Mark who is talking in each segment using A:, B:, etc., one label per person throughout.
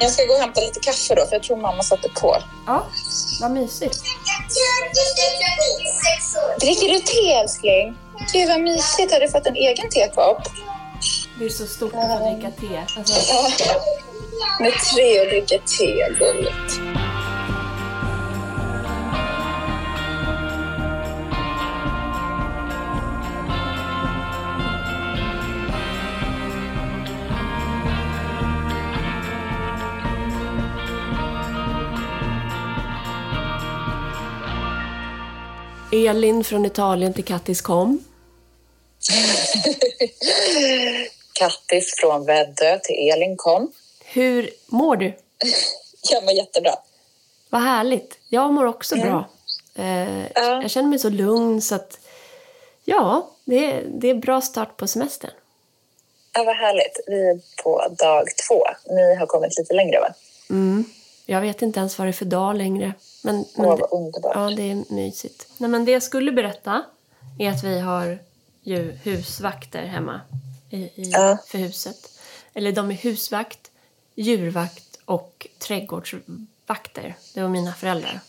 A: Jag ska gå och hämta lite kaffe då, för jag tror mamma satte på.
B: Ja, vad mysigt.
A: Dricker du te älskling? Gud vad mysigt, har du fått en egen tekopp?
B: Det är så stort att få dricka te. Alltså,
A: Ja. Med tre och dricker te, gulligt.
B: Elin från Italien till Kattis kom.
A: Kattis från Väddö till Elin kom.
B: Hur mår du?
A: Jag mår jättebra.
B: Vad härligt. Jag mår också bra. Eh,
A: Ja.
B: Jag känner mig så lugn så att... Ja, det är, det är bra start på semestern.
A: Ja, vad härligt. Vi är på dag två. Ni har kommit lite längre, va?
B: Mm. Jag vet inte ens vad det är för dag längre. Men, men
A: Åh,
B: det,
A: vad underbart.
B: ja, det är mysigt. Nej, men det jag skulle berätta är att vi har ju husvakter hemma i, i,
A: Ja.
B: för huset. Eller de är husvakt, djurvakt och trädgårdsvakter. Det var mina föräldrar.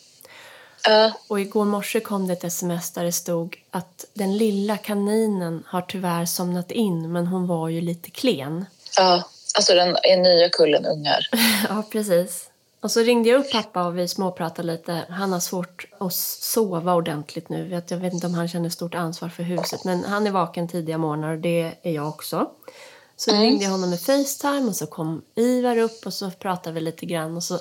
A: Ja,
B: Och igår morse kom det ett sms där det stod att den lilla kaninen har tyvärr somnat in men hon var ju lite klen.
A: ja. Alltså den är nya kullen ungar.
B: ja, precis. Och så ringde jag upp pappa och vi småpratade lite. Han har svårt att sova ordentligt nu. Jag vet inte om han känner stort ansvar för huset men han är vaken tidiga morgnar och det är jag också. Så ringde jag honom med Facetime och så kom Ivar upp och så pratade vi lite grann och så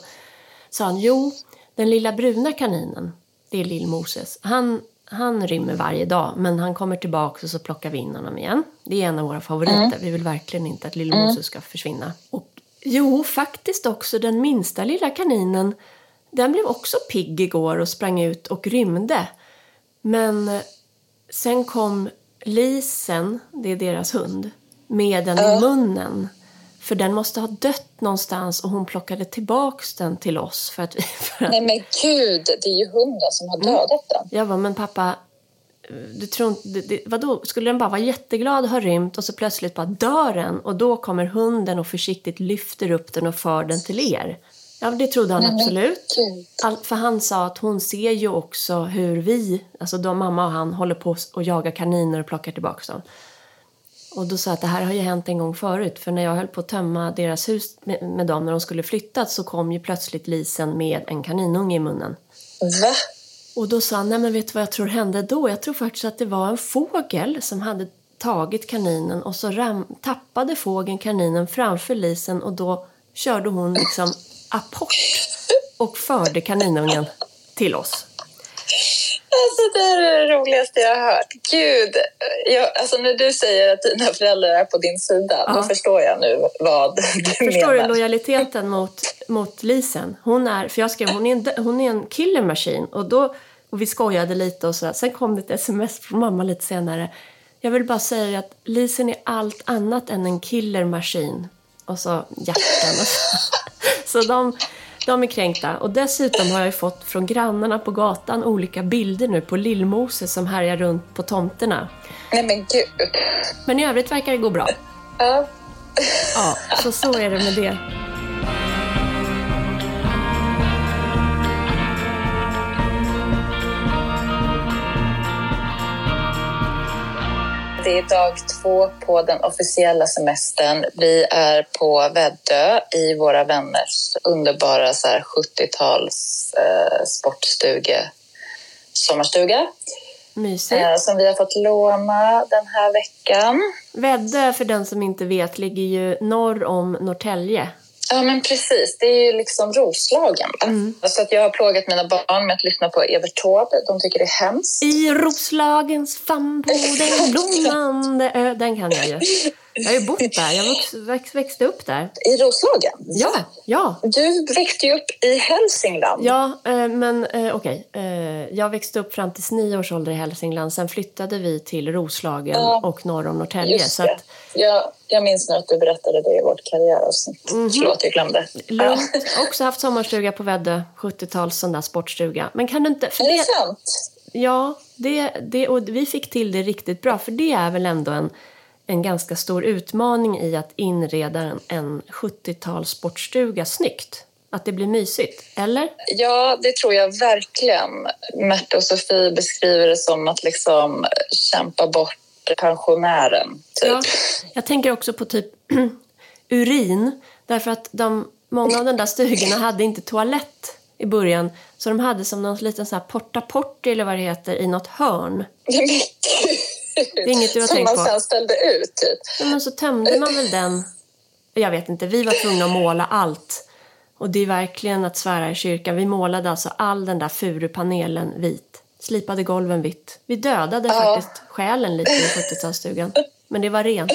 B: sa han jo, den lilla bruna kaninen, det är Lill-Moses. Han, han rymmer varje dag men han kommer tillbaka och så plockar vi in honom igen. Det är en av våra favoriter. Vi vill verkligen inte att Lill-Moses ska försvinna. Och jo, faktiskt också den minsta lilla kaninen, den blev också pigg igår och sprang ut och rymde. Men eh, sen kom Lisen, det är deras hund, med den i munnen. För den måste ha dött någonstans och hon plockade tillbaks den till oss. För att för att,
A: Nej men gud, det är ju hunden som har dödat den.
B: jag bara, men pappa, du tror det- det- vadå? Skulle den bara vara jätteglad och ha rymt och så plötsligt bara dör den och då kommer hunden och försiktigt lyfter upp den och för den till er? Ja, det trodde han
A: Nej,
B: absolut. All, för han sa att hon ser ju också hur vi, alltså de, mamma och han, håller på och jagar kaniner och plockar tillbaka dem. Och då sa jag att det här har ju hänt en gång förut. För när jag höll på att tömma deras hus med, med dem när de skulle flytta så kom ju plötsligt Lisen med en kaninunge i munnen.
A: Va?
B: Och då sa han, nej men vet du vad jag tror hände då? Jag tror faktiskt att det var en fågel som hade tagit kaninen och så ram, tappade fågeln kaninen framför Lisen och då körde hon liksom apport och förde kaninungen till oss.
A: Alltså det här är det roligaste jag har hört. Gud, jag, alltså när du säger att dina föräldrar är på din sida,
B: Ja.
A: då förstår jag nu vad du
B: Förstår du
A: menar.
B: lojaliteten mot, mot Lisen? Hon är, för jag skrev, hon är en, hon är en killer machine. Och, då, och vi skojade lite och så. Sen kom det ett sms från mamma lite senare. Jag vill bara säga att Lisen är allt annat än en killer machine. Och så hjärtan och så. Så de, de är kränkta. Och dessutom har jag fått från grannarna på gatan olika bilder nu på Lill-Moses som härjar runt på tomterna.
A: Nej men gud.
B: Men i övrigt verkar det gå bra.
A: Ja.
B: Ja, så så är det med det.
A: Det är dag två på den officiella semestern. Vi är på Väddö i våra vänners underbara så här 70-tals eh, sportstuge, sommarstuga
B: Mysigt.
A: eh, som vi har fått låna den här veckan.
B: Väddö, för den som inte vet, ligger ju norr om Norrtälje.
A: Ja, men precis. Det är ju liksom Roslagen.
B: Mm.
A: Så att jag har plågat mina barn med att lyssna på Evert Taube. De tycker det är hemskt.
B: I Roslagens famn på den blommande ö. Den kan jag ju. Jag har ju bott där. Jag väx, väx, växte upp där.
A: I Roslagen?
B: Ja, ja.
A: Du växte ju upp i Hälsingland.
B: Ja, eh, men eh, okej. Eh, jag växte upp fram till nio års ålder i Hälsingland. Sen flyttade vi till Roslagen
A: Ja.
B: och norr om Norrtälje.
A: Just
B: Så
A: det.
B: att,
A: Jag, jag minns nu att du berättade det i vårt karriäravsnitt.
B: Mhm.
A: Förlåt, jag glömde. Ja.
B: Också haft sommarstuga på Väddö. 70-tals sån där sportstuga. Men kan du inte... För
A: Är det
B: det,
A: sant?
B: Ja, det, det, och vi fick till det riktigt bra. För det är väl ändå en, en ganska stor utmaning i att inreda en, en 70-tals sportstuga snyggt. Att det blir mysigt, eller?
A: Ja, det tror jag verkligen. Märta och Sofie beskriver det som att liksom kämpa bort pensionären. Typ. Ja,
B: jag tänker också på typ urin. Därför att de, många av de där stugorna hade inte toalett i början. Så de hade som någon liten sån här porta porti eller vad det heter i något hörn.
A: Det är inget du har Som tänkt på? Som man sen ställde ut typ.
B: Ja, men så tömde man väl den. Jag vet inte, vi var tvungna att måla allt. Och det är verkligen att svära i kyrkan. Vi målade alltså all den där furupanelen vit. Slipade golven vitt. Vi dödade ja. faktiskt själen lite i 70-talsstugan. Men det var rent.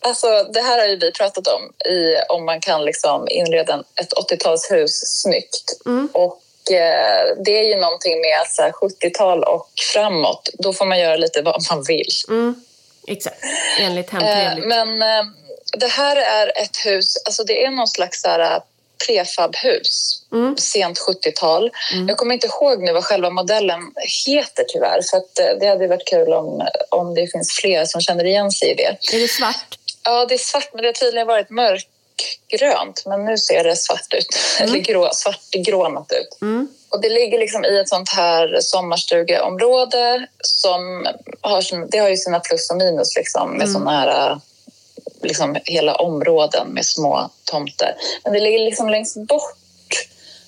A: Alltså, det här har ju vi pratat om, i, om man kan liksom inreda ett 80-talshus snyggt. Mm. Och eh, det är ju någonting med att 70-tal och framåt, då får man göra lite vad man vill.
B: Mm. Exakt, enligt Hemtrevligt.
A: Eh, men eh, det här är ett hus, alltså det är någon slags här, prefabhus, mm. sent 70-tal. Mm. Jag kommer inte ihåg nu vad själva modellen heter tyvärr, för att det hade varit kul om, om det finns fler som känner igen sig i det.
B: Är det svart?
A: Ja, det är svart, men det har tydligen varit mörkgrönt. Men nu ser det svart ut, mm. eller grå, svartgrånat ut. Mm. Och det ligger liksom i ett sånt här sommarstugeområde som har, det har ju sina plus och minus liksom, med mm. såna här liksom hela områden med små tomter. Men det ligger liksom längst bort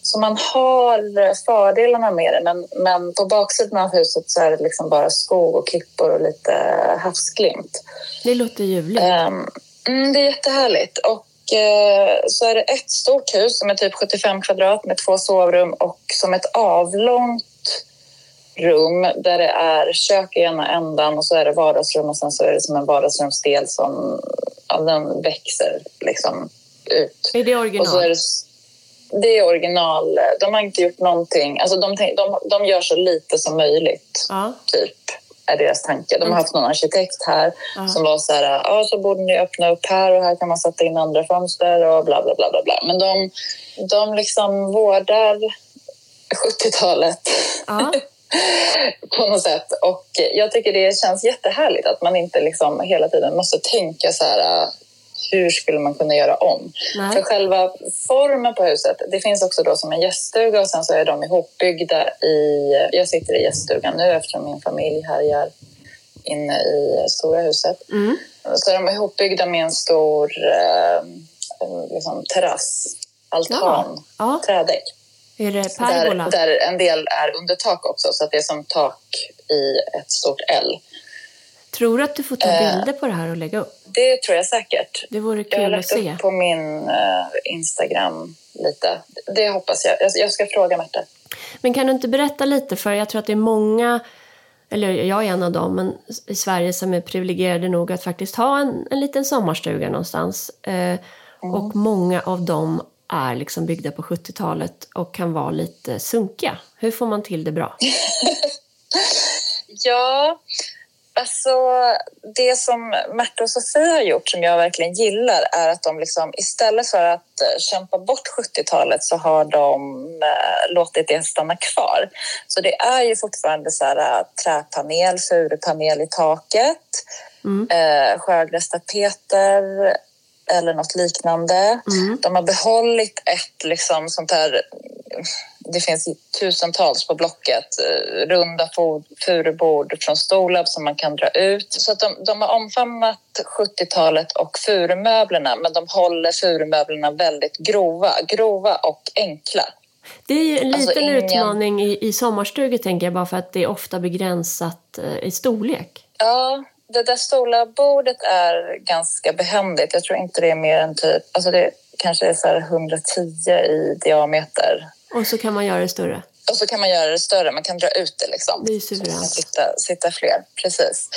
A: så man har fördelarna med det men, men på baksidan av huset så är det liksom bara skog och klippor och lite havsglimt.
B: Det låter ljuvligt.
A: Um, mm, det är jättehärligt. Och uh, så är det ett stort hus som är typ 75 kvadrat med två sovrum och som ett avlångt rum där det är kök i ena ändan och så är det vardagsrum och sen så är det som en vardagsrumsdel som ja, den växer liksom ut.
B: Är det original? Och så är det,
A: det är original. De har inte gjort någonting. Alltså de, de, de gör så lite som möjligt, ja. typ är deras tanke. De har haft någon arkitekt här ja. som var så här, ja så borde ni öppna upp här och här kan man sätta in andra fönster och bla bla bla bla. bla. Men de, de liksom vårdar 70-talet. Ja. på något sätt. Och jag tycker det känns jättehärligt att man inte liksom hela tiden måste tänka så här hur skulle man kunna göra om? Nej. För själva formen på huset, det finns också då som en gäststuga och sen så är de ihopbyggda i... Jag sitter i gäststugan nu eftersom min familj härjar inne i stora huset. Mm. Så är de ihopbyggda med en stor eh, liksom, terrass, altan, ja. Ja. trädäck.
B: Är det pergola?
A: Där, där en del är under tak också, så att det är som tak i ett stort L.
B: Tror du att du får ta eh, bilder på det här och lägga upp?
A: Det tror jag säkert.
B: Det vore kul. Jag har lagt upp
A: på min uh, Instagram lite. Det hoppas jag. jag. ska fråga Märta.
B: Men kan du inte berätta lite, för jag tror att det är många, eller jag är en av dem, men i Sverige som är privilegierade nog att faktiskt ha en, en liten sommarstuga någonstans. Uh, mm. Och många av dem är liksom byggda på 70-talet och kan vara lite sunkiga. Hur får man till det bra?
A: ja, Alltså, det som Märta och Sofie har gjort som jag verkligen gillar är att de liksom, istället för att eh, kämpa bort 70-talet så har de eh, låtit det stanna kvar. Så det är ju fortfarande så här, eh, träpanel, furupanel i taket, mm. eh, sjögrästapeter eller något liknande. Mm. De har behållit ett liksom, sånt här det finns tusentals på Blocket, eh, runda furubord från Stolab som man kan dra ut. Så de, de har omfamnat 70-talet och furumöblerna men de håller furumöblerna väldigt grova, grova och enkla.
B: Det är ju en alltså liten ingen... utmaning i, i sommarstugor tänker jag bara för att det är ofta begränsat eh, i storlek.
A: Ja, det där stora bordet är ganska behändigt. Jag tror inte det är mer än typ, alltså det kanske är så 110 i diameter.
B: Och så kan man göra det större?
A: Och så kan man göra det större, man kan dra ut det liksom.
B: Det är suveränt.
A: Sitta, sitta fler, precis.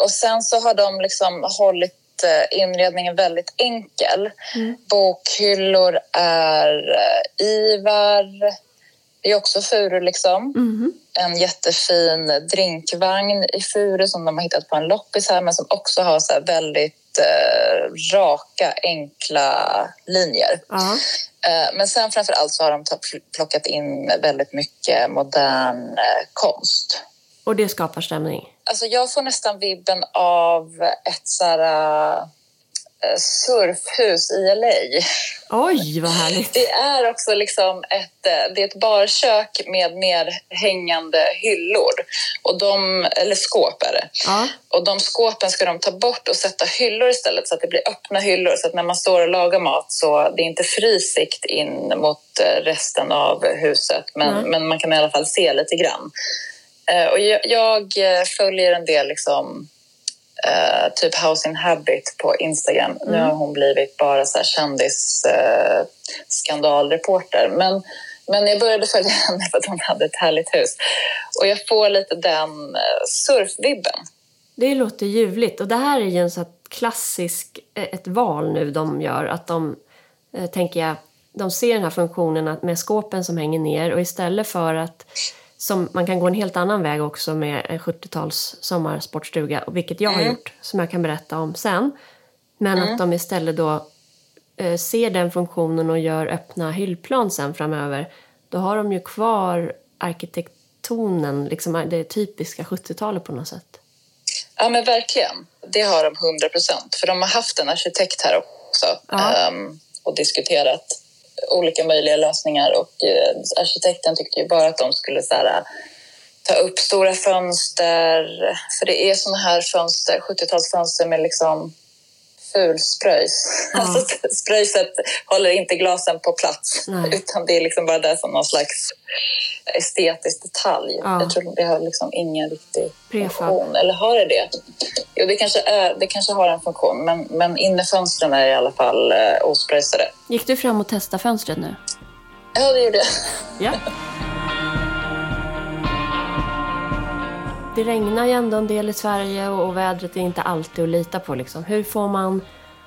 A: Och sen så har de liksom hållit eh, inredningen väldigt enkel. Mm. Bokhyllor är eh, Ivar, är också furu liksom. Mm. En jättefin drinkvagn i furu som de har hittat på en loppis här men som också har så väldigt eh, raka, enkla linjer. Uh -huh. men sen framför allt så har de plockat in väldigt mycket modern eh, konst.
B: Och det skapar stämning?
A: alltså jag får nästan vibben av ett så här, Eh, surfhus i LA.
B: Oj, vad härligt!
A: Det är också liksom ett, eh, det är ett barkök med nerhängande hyllor. Och de, eller skåp är det.
B: Ja.
A: Och de skåpen ska de ta bort och sätta hyllor istället så att det blir öppna hyllor så att när man står och lagar mat så det är inte fri sikt in mot eh, resten av huset. Men,
B: Mm.
A: men man kan i alla fall se lite grann. Och jag, jag följer en del liksom Uh, typ Housing Habit på Instagram. Mm. Nu har hon blivit bara så här kändis uh, skandalreporter. Men, men jag började följa henne för att hon hade ett härligt hus. Och jag får lite den uh, surfvibben.
B: Det låter ljuvligt. Och det här är ju en så klassisk, ett val nu de gör. Att de, tänker jag, de ser den här funktionen med skåpen som hänger ner och istället för att som man kan gå en helt annan väg också med en 70-tals sommarsportstuga, vilket jag mm. har gjort, som jag kan berätta om sen. Men mm. att de istället då eh, ser den funktionen och gör öppna hyllplan sen framöver. Då har de ju kvar arkitektonen, liksom det typiska 70-talet på något sätt.
A: Ja men verkligen, det har de 100 procent. För de har haft en arkitekt här också ja. um, och diskuterat olika möjliga lösningar och eh, arkitekten tyckte ju bara att de skulle så här, eh, ta upp stora fönster, för det är såna här fönster, 70-talsfönster med liksom fulspröjs. Ja. Alltså, spröjset håller inte glasen på plats Nej. utan det är liksom bara där som någon slags estetisk detalj. Ja. Jag tror det har liksom ingen riktig Prefab. funktion. Eller har det det? Jo, det kanske, är, det kanske har en funktion men, men innefönstren är i alla fall eh, ospröjsade.
B: Gick du fram och testade fönstret nu?
A: Ja, det gjorde jag.
B: Ja. Det regnar ju ändå en del i Sverige och vädret är inte alltid att lita på. Liksom. Hur får man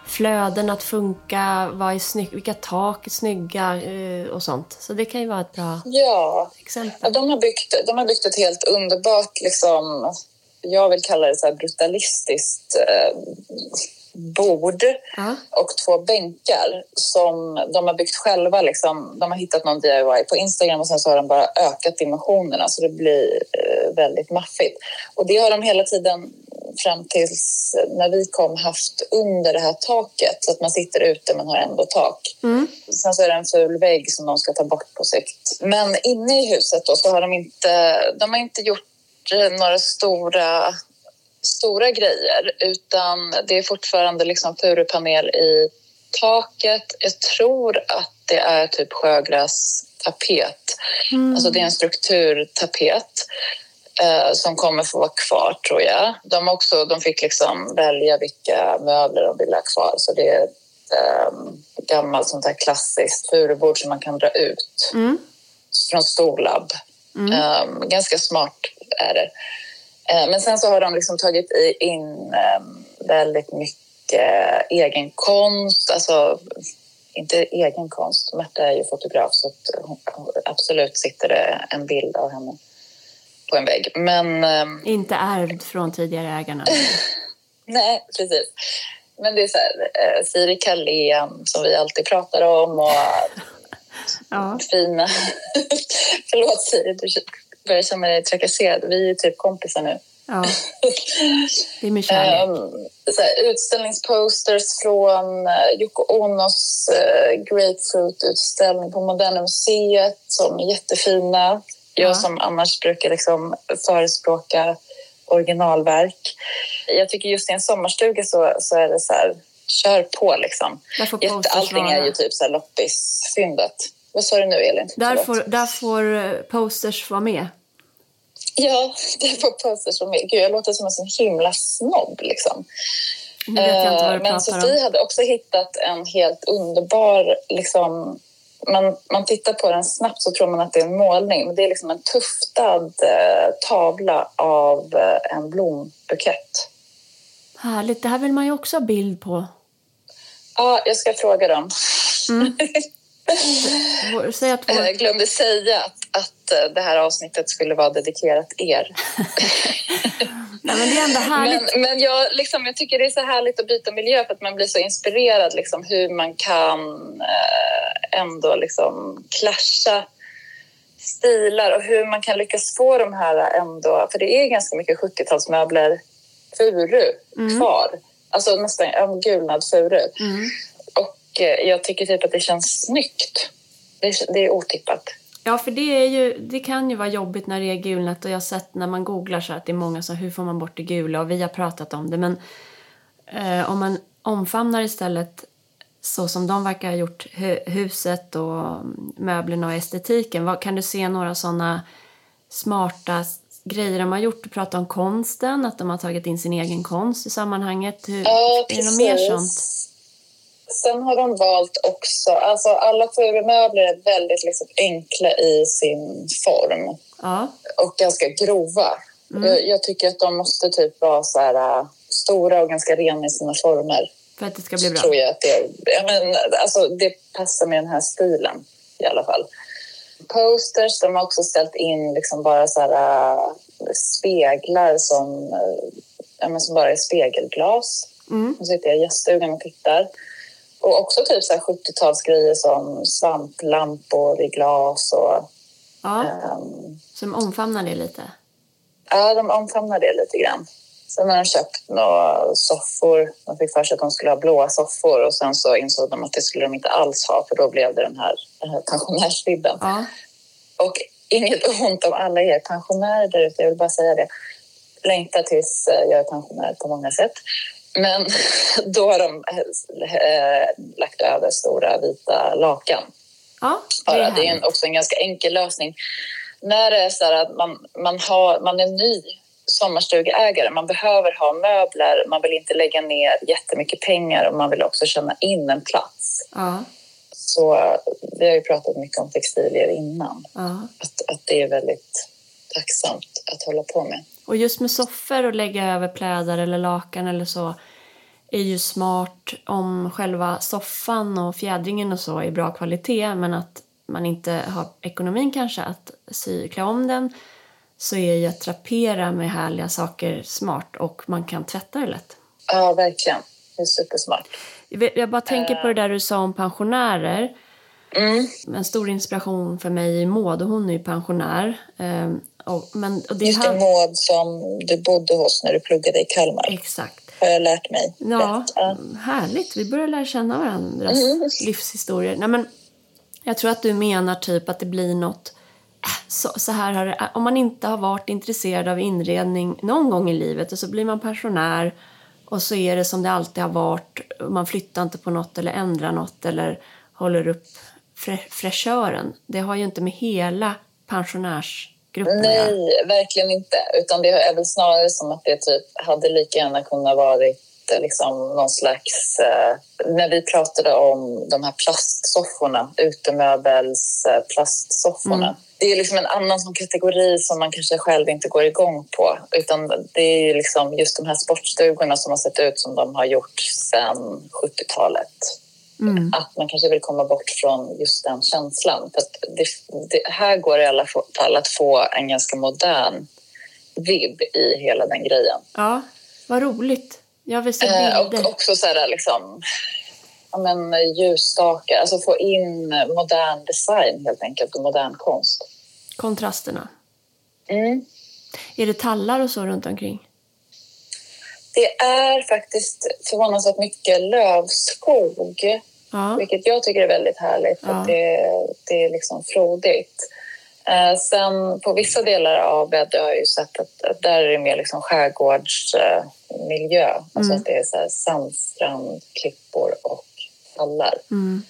B: flöden att funka? Vad är snygg, vilka tak är snygga eh, och sånt? Så det kan ju vara ett bra
A: ja.
B: exempel.
A: De, har byggt, de har byggt ett helt underbart, liksom, jag vill kalla det så brutalistiskt eh, bord
B: ja.
A: och två bänkar som de har byggt själva. Liksom. De har hittat någon DIY på Instagram och sen så har de bara ökat dimensionerna så det blir eh, väldigt maffigt. Och det har de hela tiden fram tills när vi kom haft under det här taket så att man sitter ute men har ändå tak.
B: Mm.
A: Sen så är det en ful vägg som de ska ta bort på sikt. Men inne i huset då så har de inte, de har inte gjort några stora stora grejer utan det är fortfarande liksom furupanel i taket. Jag tror att det är typ sjögrästapet.
B: Mm.
A: Alltså det är en strukturtapet eh, som kommer få vara kvar tror jag. De, också, de fick liksom välja vilka möbler de ville ha kvar så det är eh, gammalt sånt här klassiskt furubord som man kan dra ut
B: mm.
A: från Storlab.
B: Mm.
A: Eh, ganska smart är det. Eh, men sen så har de liksom tagit in ehm, väldigt mycket egen konst. Alltså, inte egen konst. Märta är ju fotograf så absolut sitter det en bild av henne på en vägg. Men, ehm,
B: inte ärvd från tidigare ägarna?
A: Nej, precis. Men det är så här, eh, Siri Carlén som vi alltid pratar om och
B: ja.
A: fina... Förlåt Siri, du börjar känna dig trakasserad. Vi är typ kompisar nu.
B: Ja, det är med kärlek.
A: Um, utställningsposters från uh, Yoko Onos uh, Grapefruit-utställning på Moderna Museet som är jättefina. Jag
B: Ja.
A: som annars brukar liksom förespråka originalverk. Jag tycker just i en sommarstuga så, så är det så här, kör på liksom. Jätte, allting är ju typ så här loppisfyndet. Vad sa du nu Elin?
B: Där får, där får eh, posters vara med.
A: Ja, det får posters som är... Gud, jag låter som en sån himla snobb liksom. Eh, Men Sofie
B: om.
A: hade också hittat en helt underbar... Liksom, man, man tittar på den snabbt så tror man att det är en målning men det är liksom en tuftad eh, tavla av eh, en blombukett.
B: Härligt, det här vill man ju också ha bild på.
A: Ja, jag ska fråga dem.
B: Mm. Vår- Säg att vår...
A: Jag glömde säga att, att eh, det här avsnittet skulle vara dedikerat er.
B: Nej, men det är ändå härligt.
A: Men, men jag, liksom, jag tycker det är så härligt att byta miljö för att man blir så inspirerad liksom, hur man kan eh, ändå liksom clasha stilar och hur man kan lyckas få de här ändå, för det är ganska mycket 70-talsmöbler furu
B: Mm.
A: kvar. Alltså nästan en gulnad furu.
B: Mm.
A: Jag tycker typ att det känns snyggt. Det är, det är otippat.
B: Ja, för det, är ju, det kan ju vara jobbigt när det är gulnat och jag har sett när man googlar så att det är många som hur får man bort det gula och vi har pratat om det men eh, om man omfamnar istället så som de verkar ha gjort hu- huset och möblerna och estetiken. Vad, kan du se några sådana smarta grejer de har gjort? Du pratar om konsten, att de har tagit in sin egen konst i sammanhanget. Hur,
A: Ja,
B: är det något mer sånt?
A: Sen har de valt också, alltså alla furumöbler är väldigt liksom enkla i sin form
B: Ja,
A: och ganska grova.
B: Mm.
A: Jag, jag tycker att de måste typ vara så här äh, stora och ganska rena i sina former.
B: för att det ska bli bra.
A: Tror jag att det, ja, men, alltså, det passar med den här stilen i alla fall. Posters, de har också ställt in liksom bara så här, äh, speglar som, äh, ja, men som bara är spegelglas.
B: Mm.
A: Nu sitter jag i gäststugan och tittar. Och också typ så här 70-talsgrejer som svamplampor i glas och...
B: Ja,
A: ehm,
B: som omfamnar det lite.
A: ja, de omfamnar det lite grann. Sen har de köpt några soffor. De fick för sig att de skulle ha blåa soffor och sen så insåg de att det skulle de inte alls ha för då blev det den här, den här pensionärsvibben.
B: Ja,
A: Och inget ont om alla er pensionärer där ute, jag vill bara säga det. Längtar tills eh, jag är pensionär på många sätt. Men då har de eh, lagt över stora vita lakan.
B: ja det är
A: Det är en, också en ganska enkel lösning. När det är så att man, man, har, man är ny sommarstugeägare, man behöver ha möbler, man vill inte lägga ner jättemycket pengar och man vill också känna in en plats.
B: Ja,
A: Så vi har ju pratat mycket om textilier innan,
B: ja.
A: att, att det är väldigt tacksamt att hålla på med.
B: Och just med soffor och lägga över plädar eller lakan eller så är ju smart om själva soffan och fjädringen och så är bra kvalitet men att man inte har ekonomin kanske att sy, klä om den så är ju att trapera med härliga saker smart och man kan tvätta det lätt.
A: Ja, verkligen. Det är supersmart.
B: Jag bara tänker på det där du sa om pensionärer.
A: Mm.
B: En stor inspiration för mig är Maud och hon är ju pensionär. Och, men, och det
A: Just
B: här,
A: Maud som du bodde hos när du pluggade i Kalmar,
B: Exakt.
A: har jag lärt mig.
B: Ja.
A: Ja.
B: härligt. Vi börjar lära känna varandras
A: Mm.
B: livshistorier. Nej, men jag tror att du menar typ att det blir något... äh, Så, så här har det, om man inte har varit intresserad av inredning någon gång i livet och så blir man pensionär och så är det som det alltid har varit. Man flyttar inte på något eller ändrar något eller håller upp frä, fräschören. Det har ju inte med hela pensionärsgruppen göra.
A: Nej, verkligen inte. Utan det är väl snarare som att det typ hade lika gärna kunnat varit eh, liksom någon slags... Eh, när vi pratade om de här plastsofforna, utemöbels eh.
B: Mm.
A: Det är liksom en annan sån kategori som man kanske själv inte går igång på. Utan det är liksom just de här sportstugorna som har sett ut som de har gjort sedan 70-talet
B: Mm.
A: att man kanske vill komma bort från just den känslan. För att det, det, här går det i alla fall att få en ganska modern vibb i hela den grejen.
B: Ja, vad roligt. Jag vill se
A: Eh,
B: bilder.
A: och också så här, liksom, ja, men, ljusstakar, alltså få in modern design helt enkelt och modern konst.
B: Kontrasterna.
A: Mm.
B: Är det tallar och så runt omkring?
A: Det är faktiskt förvånansvärt mycket lövskog
B: Ja.
A: vilket jag tycker är väldigt härligt. För
B: Ja.
A: det, det är liksom frodigt. Eh, sen på vissa delar av Väddö har jag ju sett att, att där är det mer liksom skärgårdsmiljö. Eh, alltså
B: Mm.
A: att det är så här sandstrand, klippor och tallar.
B: Mm.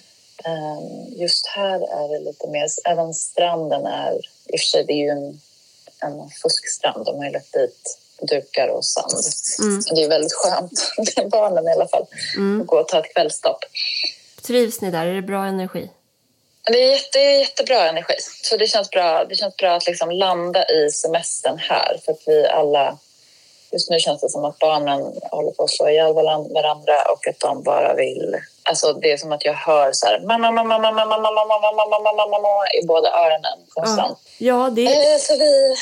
A: Eh, just här är det lite mer... Även stranden är... I och för sig, det är ju en, en fuskstrand. De har ju lagt dit dukar och sand.
B: Mm.
A: Det är väldigt skönt, barnen i alla fall,
B: Mm.
A: att gå och ta ett kvällsstopp.
B: Trivs ni där? Är det bra energi?
A: Det är, jätte, jättebra energi. Så det känns bra, det känns bra att liksom landa i semestern här. För att vi alla... Just nu känns det som att barnen håller på att slå ihjäl varandra och att de bara vill... Alltså det är som att jag hör så här... Mamma, mamma, mamma, mamma, mamma, mamma, mamma, mamma, mamma, i båda öronen konstant.
B: Ja, det,
A: Eh, Så vi...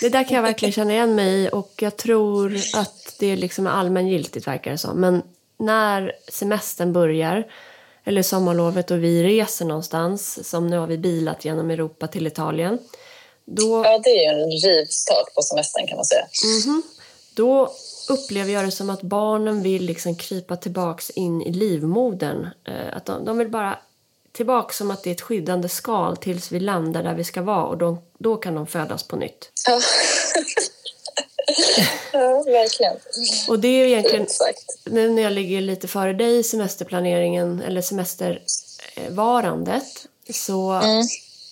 B: det där kan jag verkligen känna igen mig i och jag tror att det liksom är allmängiltigt verkar det som. Men när semestern börjar, eller sommarlovet och vi reser någonstans, som nu har vi bilat genom Europa till Italien.
A: Då, ja, det är ju en rivstart på semestern kan man säga.
B: Mm-hmm. Då upplever jag det som att barnen vill liksom krypa tillbaks in i livmodern. Eh, att de, de vill bara tillbaka som att det är ett skyddande skal tills vi landar där vi ska vara och de, då kan de födas på nytt.
A: Ja. ja, verkligen.
B: Och det är egentligen, nu när jag ligger lite före dig i semesterplaneringen eller semestervarandet så mm.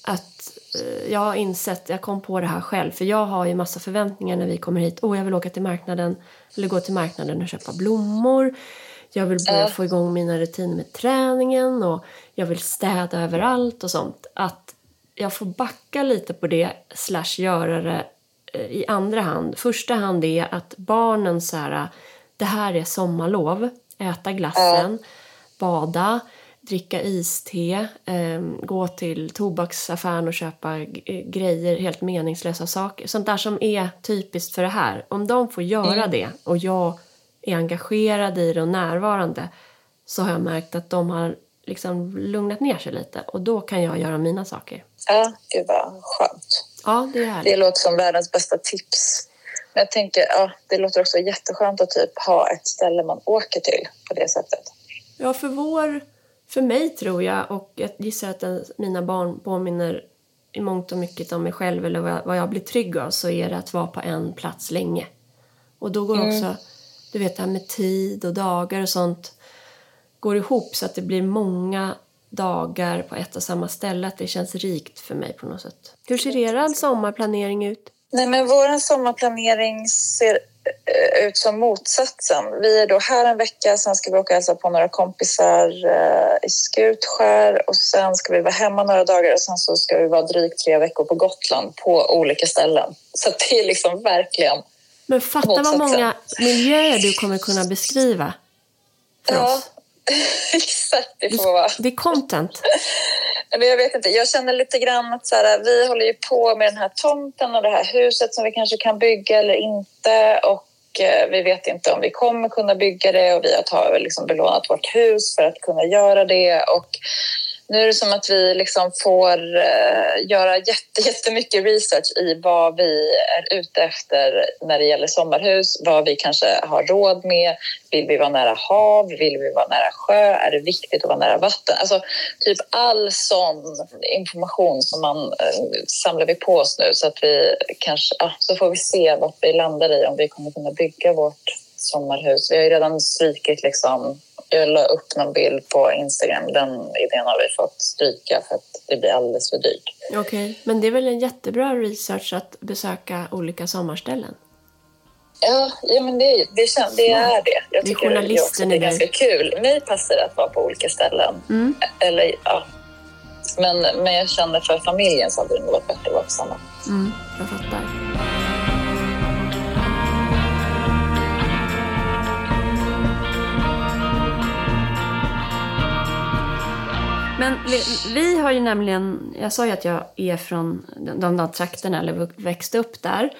B: att eh, jag har insett, jag kom på det här själv, för jag har ju massa förväntningar när vi kommer hit. Åh, oh, jag vill åka till marknaden, eller gå till marknaden och köpa blommor. Jag vill börja få igång mina rutiner med träningen och jag vill städa överallt och sånt. Att jag får backa lite på det slash göra det i andra hand. Första hand är att barnen så här, det här är sommarlov, äta glassen, bada, dricka iste, eh, gå till tobaksaffären och köpa grejer, helt meningslösa saker. Sånt där som är typiskt för det här. Om de får göra mm. det och jag är engagerad i det och närvarande så har jag märkt att de har liksom lugnat ner sig lite och då kan jag göra mina saker.
A: Ja, gud vad skönt.
B: Ja, det är
A: Det låter som världens bästa tips. Men jag tänker, ja, det låter också jätteskönt att typ ha ett ställe man åker till på det sättet.
B: Ja, för vår, för mig tror jag och jag gissar att mina barn påminner i mångt och mycket om mig själv eller vad jag, vad jag blir trygg av så är det att vara på en plats länge. Och då går mm. också du vet det här med tid och dagar och sånt går ihop så att det blir många dagar på ett och samma ställe. Att det känns rikt för mig på något sätt. Hur ser er sommarplanering ut?
A: Nej, men vår sommarplanering ser eh, ut som motsatsen. Vi är då här en vecka, sen ska vi åka och hälsa på några kompisar eh, i Skutskär och sen ska vi vara hemma några dagar och sen så ska vi vara drygt tre veckor på Gotland på olika ställen. Så det är liksom verkligen
B: men fatta vad många miljöer du kommer kunna beskriva för
A: ja,
B: oss.
A: exakt. Det får vara.
B: Det är content.
A: Men jag vet inte, jag känner lite grann att så här, vi håller ju på med den här tomten och det här huset som vi kanske kan bygga eller inte. Och eh, vi vet inte om vi kommer kunna bygga det och vi har liksom belånat vårt hus för att kunna göra det. Och nu är det som att vi liksom får uh, göra jätte, jättemycket research i vad vi är ute efter när det gäller sommarhus, vad vi kanske har råd med. Vill vi vara nära hav? Vill vi vara nära sjö? Är det viktigt att vara nära vatten? Alltså, typ all sån information som man uh, samlar vi på oss nu så att vi kanske, uh, så får vi se vad vi landar i om vi kommer kunna bygga vårt sommarhus. Vi har ju redan strykit liksom jag la upp någon bild på Instagram. Den idén har vi fått stryka för att det blir alldeles för dyrt.
B: Okej, okay. men det är väl en jättebra research att besöka olika sommarställen?
A: Ja, ja men det, det, det är det. Jag
B: tycker det är, också
A: det är ganska kul. Mig passar det att vara på olika ställen. Mm. Eller, ja. men, men jag känner för familjen så hade det nog varit bättre att vara på samma.
B: Mm, jag fattar. Men vi, vi, har ju nämligen, jag sa ju att jag är från de där trakterna, eller växte upp där.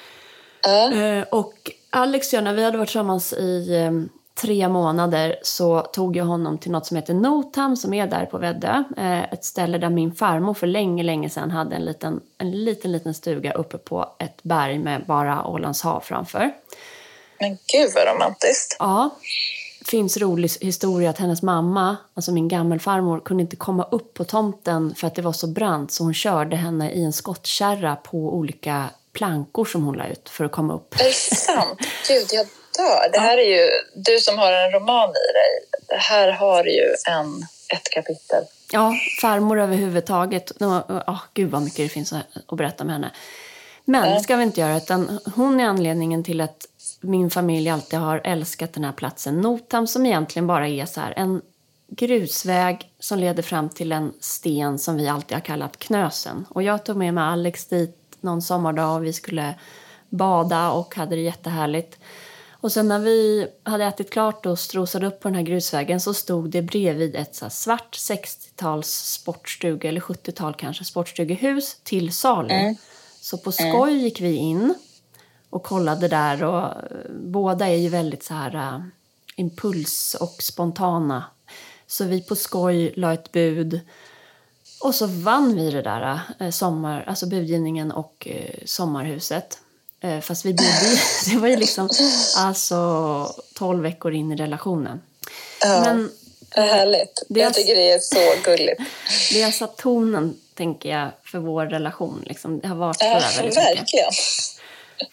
A: Uh.
B: Och Alex och jag, när vi hade varit tillsammans i um, tre månader så tog jag honom till något som heter Notham som är där på Väddö. Uh, ett ställe där min farmor för länge, länge sedan hade en liten, en liten, liten stuga uppe på ett berg med bara Ålands hav framför.
A: Men gud vad romantiskt.
B: Ja finns rolig historia att hennes mamma, alltså min gammelfarmor, kunde inte komma upp på tomten för att det var så brant så hon körde henne i en skottkärra på olika plankor som hon la ut för att komma upp.
A: Är det sant? Gud, jag dör. Det här är ju, du som har en roman i dig, det här har ju en, ett kapitel.
B: Ja, farmor överhuvudtaget. Oh, gud vad mycket det finns att berätta med henne. Men det ska vi inte göra, utan hon är anledningen till att min familj alltid har älskat den här platsen. Notam som egentligen bara är så en grusväg som leder fram till en sten som vi alltid har kallat Knösen. Och jag tog med mig Alex dit någon sommardag och vi skulle bada och hade det jättehärligt. Och sen när vi hade ätit klart och strosade upp på den här grusvägen så stod det bredvid ett så svart 60-tals sportstuga, eller 70-tal kanske, sportstugehus till salu. Mm. Så på skoj gick vi in och kollade där. Och båda är ju väldigt så här uh, impuls och spontana. Så vi på skoj la ett bud och så vann vi det där eh, sommar, alltså budgivningen och eh, sommarhuset. Eh, fast vi bodde det var ju liksom alltså 12 veckor in i relationen.
A: Ja, Men, härligt. Det jag tycker det är så gulligt.
B: Det har satt tonen, tänker jag, för vår relation. Liksom. Det har varit
A: ja, verkligen.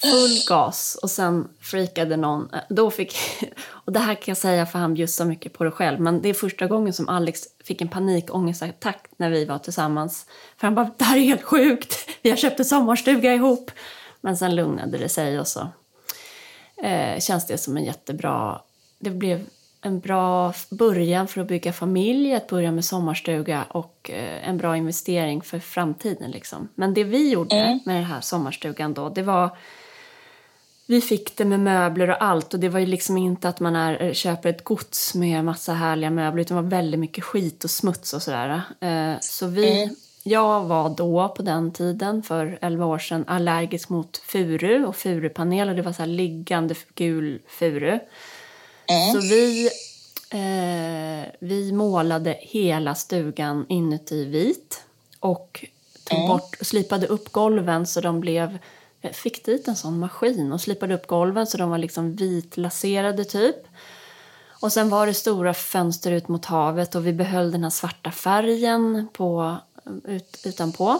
B: Full gas och sen freakade någon. Då fick, och det här kan jag säga för han bjussar så mycket på det själv, men det är första gången som Alex fick en panikångestattack när vi var tillsammans. För han bara, det här är helt sjukt, vi har köpt en sommarstuga ihop. Men sen lugnade det sig och så eh, känns det som en jättebra... Det blev en bra början för att bygga familj, att börja med sommarstuga och eh, en bra investering för framtiden. Liksom. Men det vi gjorde mm. med den här sommarstugan då, det var vi fick det med möbler och allt och det var ju liksom inte att man är, eh, köper ett gods med massa härliga möbler utan det var väldigt mycket skit och smuts och sådär. Eh, så vi mm. Jag var då, på den tiden, för 11 år sedan, allergisk mot furu och furupanel och det var så liggande gul furu. Så vi, eh, vi målade hela stugan inuti vit och tog bort, slipade upp golven så de blev fick dit en sån maskin och slipade upp golven så de var liksom vitlaserade typ. Och sen var det stora fönster ut mot havet och vi behöll den här svarta färgen på ut, utanpå.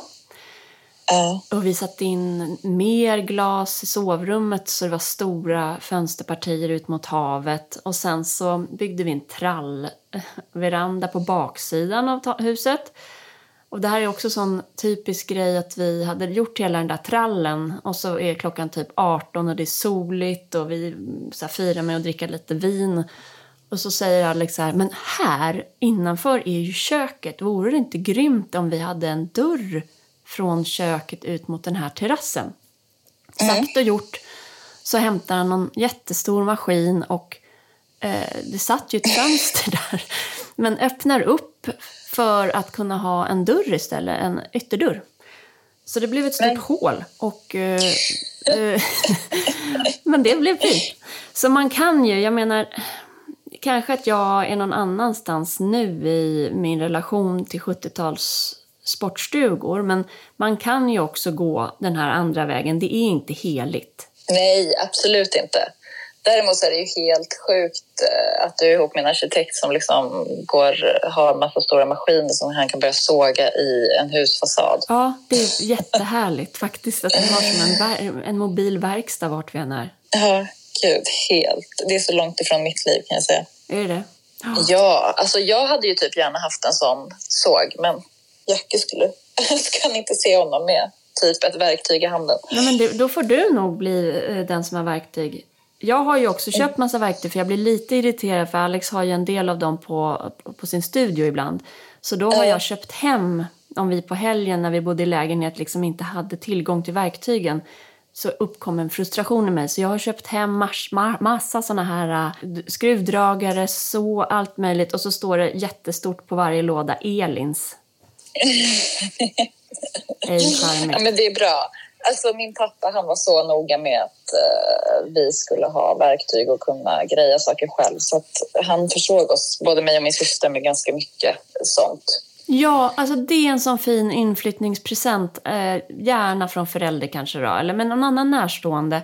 B: Och vi satte in mer glas i sovrummet så det var stora fönsterpartier ut mot havet. Och sen så byggde vi en trallveranda på baksidan av huset. Och det här är också sån typisk grej att vi hade gjort hela den där trallen och så är klockan typ 18 och det är soligt och vi så firar med att dricka lite vin. Och så säger Alex så här, men här innanför är ju köket. Vore det inte grymt om vi hade en dörr från köket ut mot den här terrassen? Mm. Sagt och gjort så hämtar han någon jättestor maskin och eh, det satt ju ett fönster där. Men öppnar upp för att kunna ha en dörr istället, en ytterdörr. Så det blev ett stort men... hål. Och, eh, eh, men det blev fint. Så man kan ju, jag menar, kanske att jag är någon annanstans nu i min relation till 70-tals sportstugor. Men man kan ju också gå den här andra vägen. Det är inte heligt.
A: Nej, absolut inte. Däremot är det ju helt sjukt eh, att du är ihop med en arkitekt som liksom går, har en massa stora maskiner som han kan börja såga i en husfasad.
B: Ja, det är jättehärligt faktiskt att vi har som en, en mobil verkstad vart vi än är.
A: Ja, gud, helt. Det är så långt ifrån mitt liv kan jag säga.
B: Är det
A: oh. Ja, alltså jag hade ju typ gärna haft en sån såg, men Jacke skulle... ska inte se honom med typ ett verktyg i handen.
B: Nej, men det, då får du nog bli eh, den som har verktyg. Jag har ju också köpt massa verktyg för jag blir lite irriterad för Alex har ju en del av dem på, på sin studio ibland. Så då har jag köpt hem, om vi på helgen när vi bodde i lägenhet liksom inte hade tillgång till verktygen så uppkom en frustration i mig. Så jag har köpt hem mars, ma massa såna här uh, skruvdragare, så allt möjligt. Och så står det jättestort på varje låda Elins.
A: ja, men det är bra. Alltså min pappa han var så noga med att uh, vi skulle ha verktyg och kunna greja saker själv. Så att han försåg oss, både mig och min syster, med ganska mycket sånt.
B: Ja, alltså det är en sån fin inflyttningspresent. Eh, gärna från förälder kanske då, eller med någon annan närstående.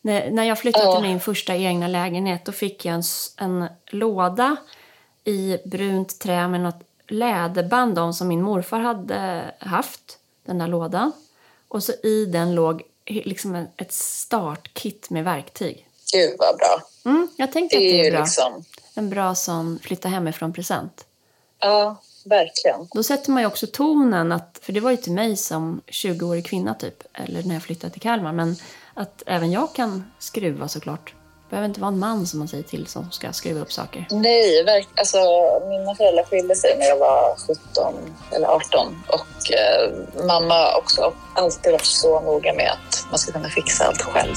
B: När, när jag flyttade ja. till min första egna lägenhet då fick jag en, en låda i brunt trä med något läderband om som min morfar hade haft, den där lådan. Och så i den låg liksom ett startkit med verktyg.
A: Gud vad bra.
B: Mm, jag tänkte det att det är bra. Liksom... En bra sån flytta hemifrån-present.
A: Ja, verkligen.
B: Då sätter man ju också tonen, att, för det var ju till mig som 20-årig kvinna typ, eller när jag flyttade till Kalmar, men att även jag kan skruva såklart. Det behöver inte vara en man som man säger till som ska skruva upp saker.
A: Nej. Alltså, mina föräldrar skilde sig när jag var 17 eller 18 och eh, mamma också alltid varit så noga med att man ska kunna fixa allt själv.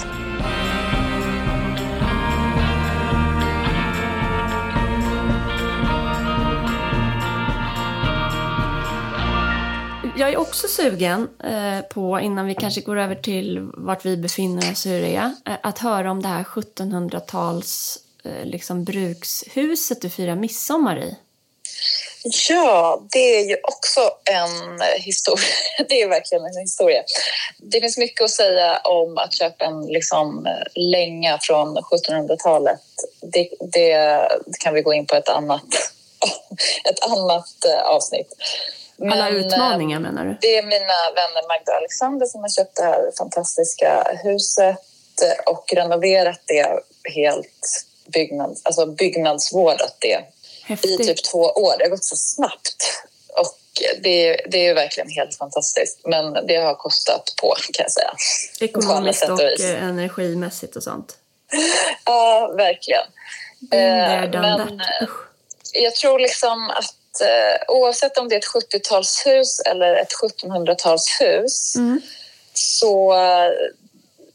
B: Jag är också sugen eh, på, innan vi kanske går över till vart vi befinner oss, hur det är, eh, att höra om det här 1700-tals eh, liksom, brukshuset du firar midsommar i.
A: Ja, det är ju också en historia. Det är verkligen en historia. Det finns mycket att säga om att köpa en liksom, länga från 1700-talet. Det, det kan vi gå in på ett annat, ett annat eh, avsnitt.
B: Alla utmaningar menar du?
A: Det är mina vänner Magda och Alexander som har köpt det här fantastiska huset och renoverat det helt byggnads, alltså byggnadsvårdat det Häftigt. i typ två år. Det har gått så snabbt. Och det, det är verkligen helt fantastiskt. Men det har kostat på kan jag säga.
B: Ekonomiskt och, och energimässigt och sånt.
A: Ja, verkligen.
B: Done Men that.
A: jag tror liksom att eh, oavsett om det är ett 70-talshus eller ett 1700-talshus mm. så,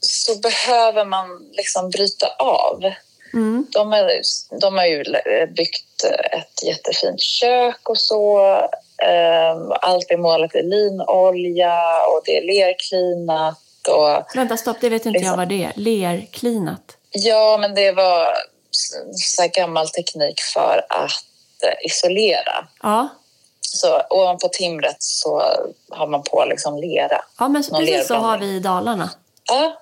A: så behöver man liksom bryta av. Mm. De, är, de har ju byggt ett jättefint kök och så. Ehm, allt är målat i linolja och det är lerklinat. Och,
B: Vänta, stopp, det vet inte liksom, jag vad det är. Lerklinat?
A: Ja, men det var så gammal teknik för att isolera.
B: Ja.
A: Så ovanpå timret så har man på liksom lera.
B: Ja, men så precis så har vi i Dalarna.
A: Ja,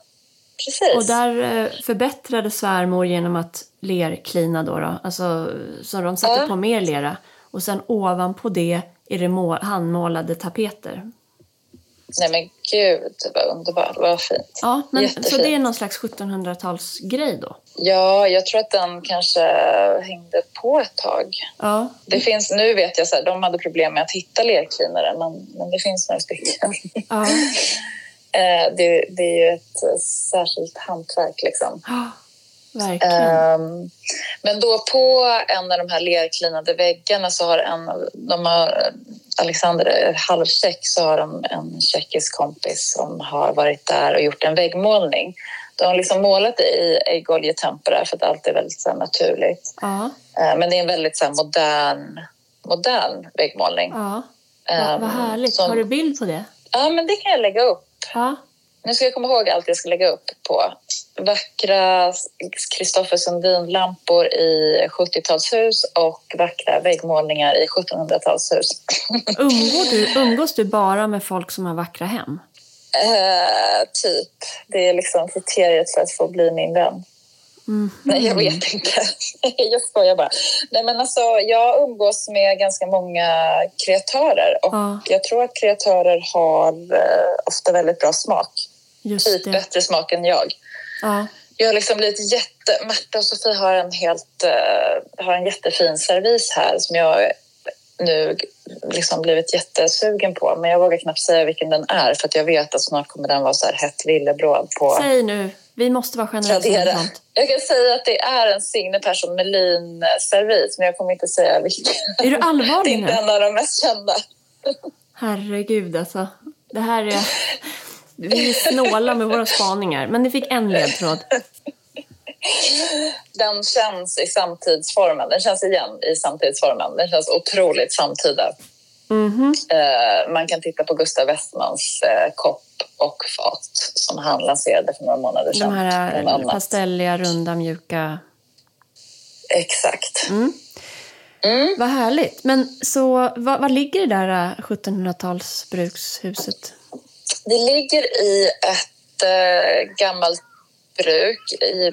A: Precis.
B: Och där eh, förbättrade svärmor genom att lerklina då, då. Alltså, så de satte ja. på mer lera. Och sen ovanpå det är det mål, handmålade tapeter.
A: Nej men gud vad underbart, vad fint.
B: Ja, men, så det är någon slags 1700-talsgrej då?
A: Ja, jag tror att den kanske hängde på ett tag.
B: Ja.
A: Det finns, nu vet jag så här, de hade problem med att hitta lerklinare men, men det finns några stycken.
B: Ja.
A: Eh, det, det, är ju ett särskilt hantverk. Liksom.
B: Verkligen. Um,
A: men då på en av de här lerklinade väggarna så har en de har, Alexander halvtjeck så har de en tjeckisk kompis som har varit där och gjort en väggmålning. De har liksom målat i äggoljetempera för att allt är väldigt så naturligt.
B: Uh.
A: Men det är en väldigt så modern, modern väggmålning.
B: Uh. Ja, vad härligt. Som, har du bild på det?
A: Ja, men det kan jag lägga upp.
B: Ja.
A: Nu ska jag komma ihåg allt jag ska lägga upp på. Vackra Kristoffer Sundin-lampor i 70-talshus och vackra väggmålningar i 1700-talshus.
B: Umgår du, umgås du bara med folk som har vackra hem?
A: Uh, typ. Det är liksom kriteriet för att få bli min vän.
B: Mm.
A: Nej, jag vet inte. jag skojar bara. Nej, men alltså, jag umgås med ganska många kreatörer och ja. jag tror att kreatörer har eh, ofta väldigt bra smak.
B: Just
A: typ
B: det.
A: bättre smak än jag.
B: Ja.
A: Jag har liksom blivit jätte... Märta och Sofie har en, helt, uh, har en jättefin servis här som jag nu liksom blivit jättesugen på. Men jag vågar knappt säga vilken den är för att jag vet att snart kommer den vara så här hett villebråd på...
B: Säg nu! Vi måste vara
A: generösa Jag kan säga att det är en Signe Persson Melin-servis, men jag kommer inte säga vilken.
B: Är du allvarlig
A: nu? Det är inte en av de mest kända.
B: Herregud, alltså. Det här är... Vi är snåla med våra spaningar, men ni fick en ledtråd.
A: Den känns i samtidsformen. Den känns igen i samtidsformen. Den känns otroligt samtida.
B: Mm -hmm.
A: Man kan titta på Gustav Westmans eh, kopp och fat som han lanserade för några månader sedan.
B: De här pastelliga, runda, mjuka...
A: Exakt.
B: Mm.
A: Mm.
B: Vad härligt. Men så, vad, vad ligger det där 1700-talsbrukshuset?
A: Det ligger i ett äh, gammalt bruk i,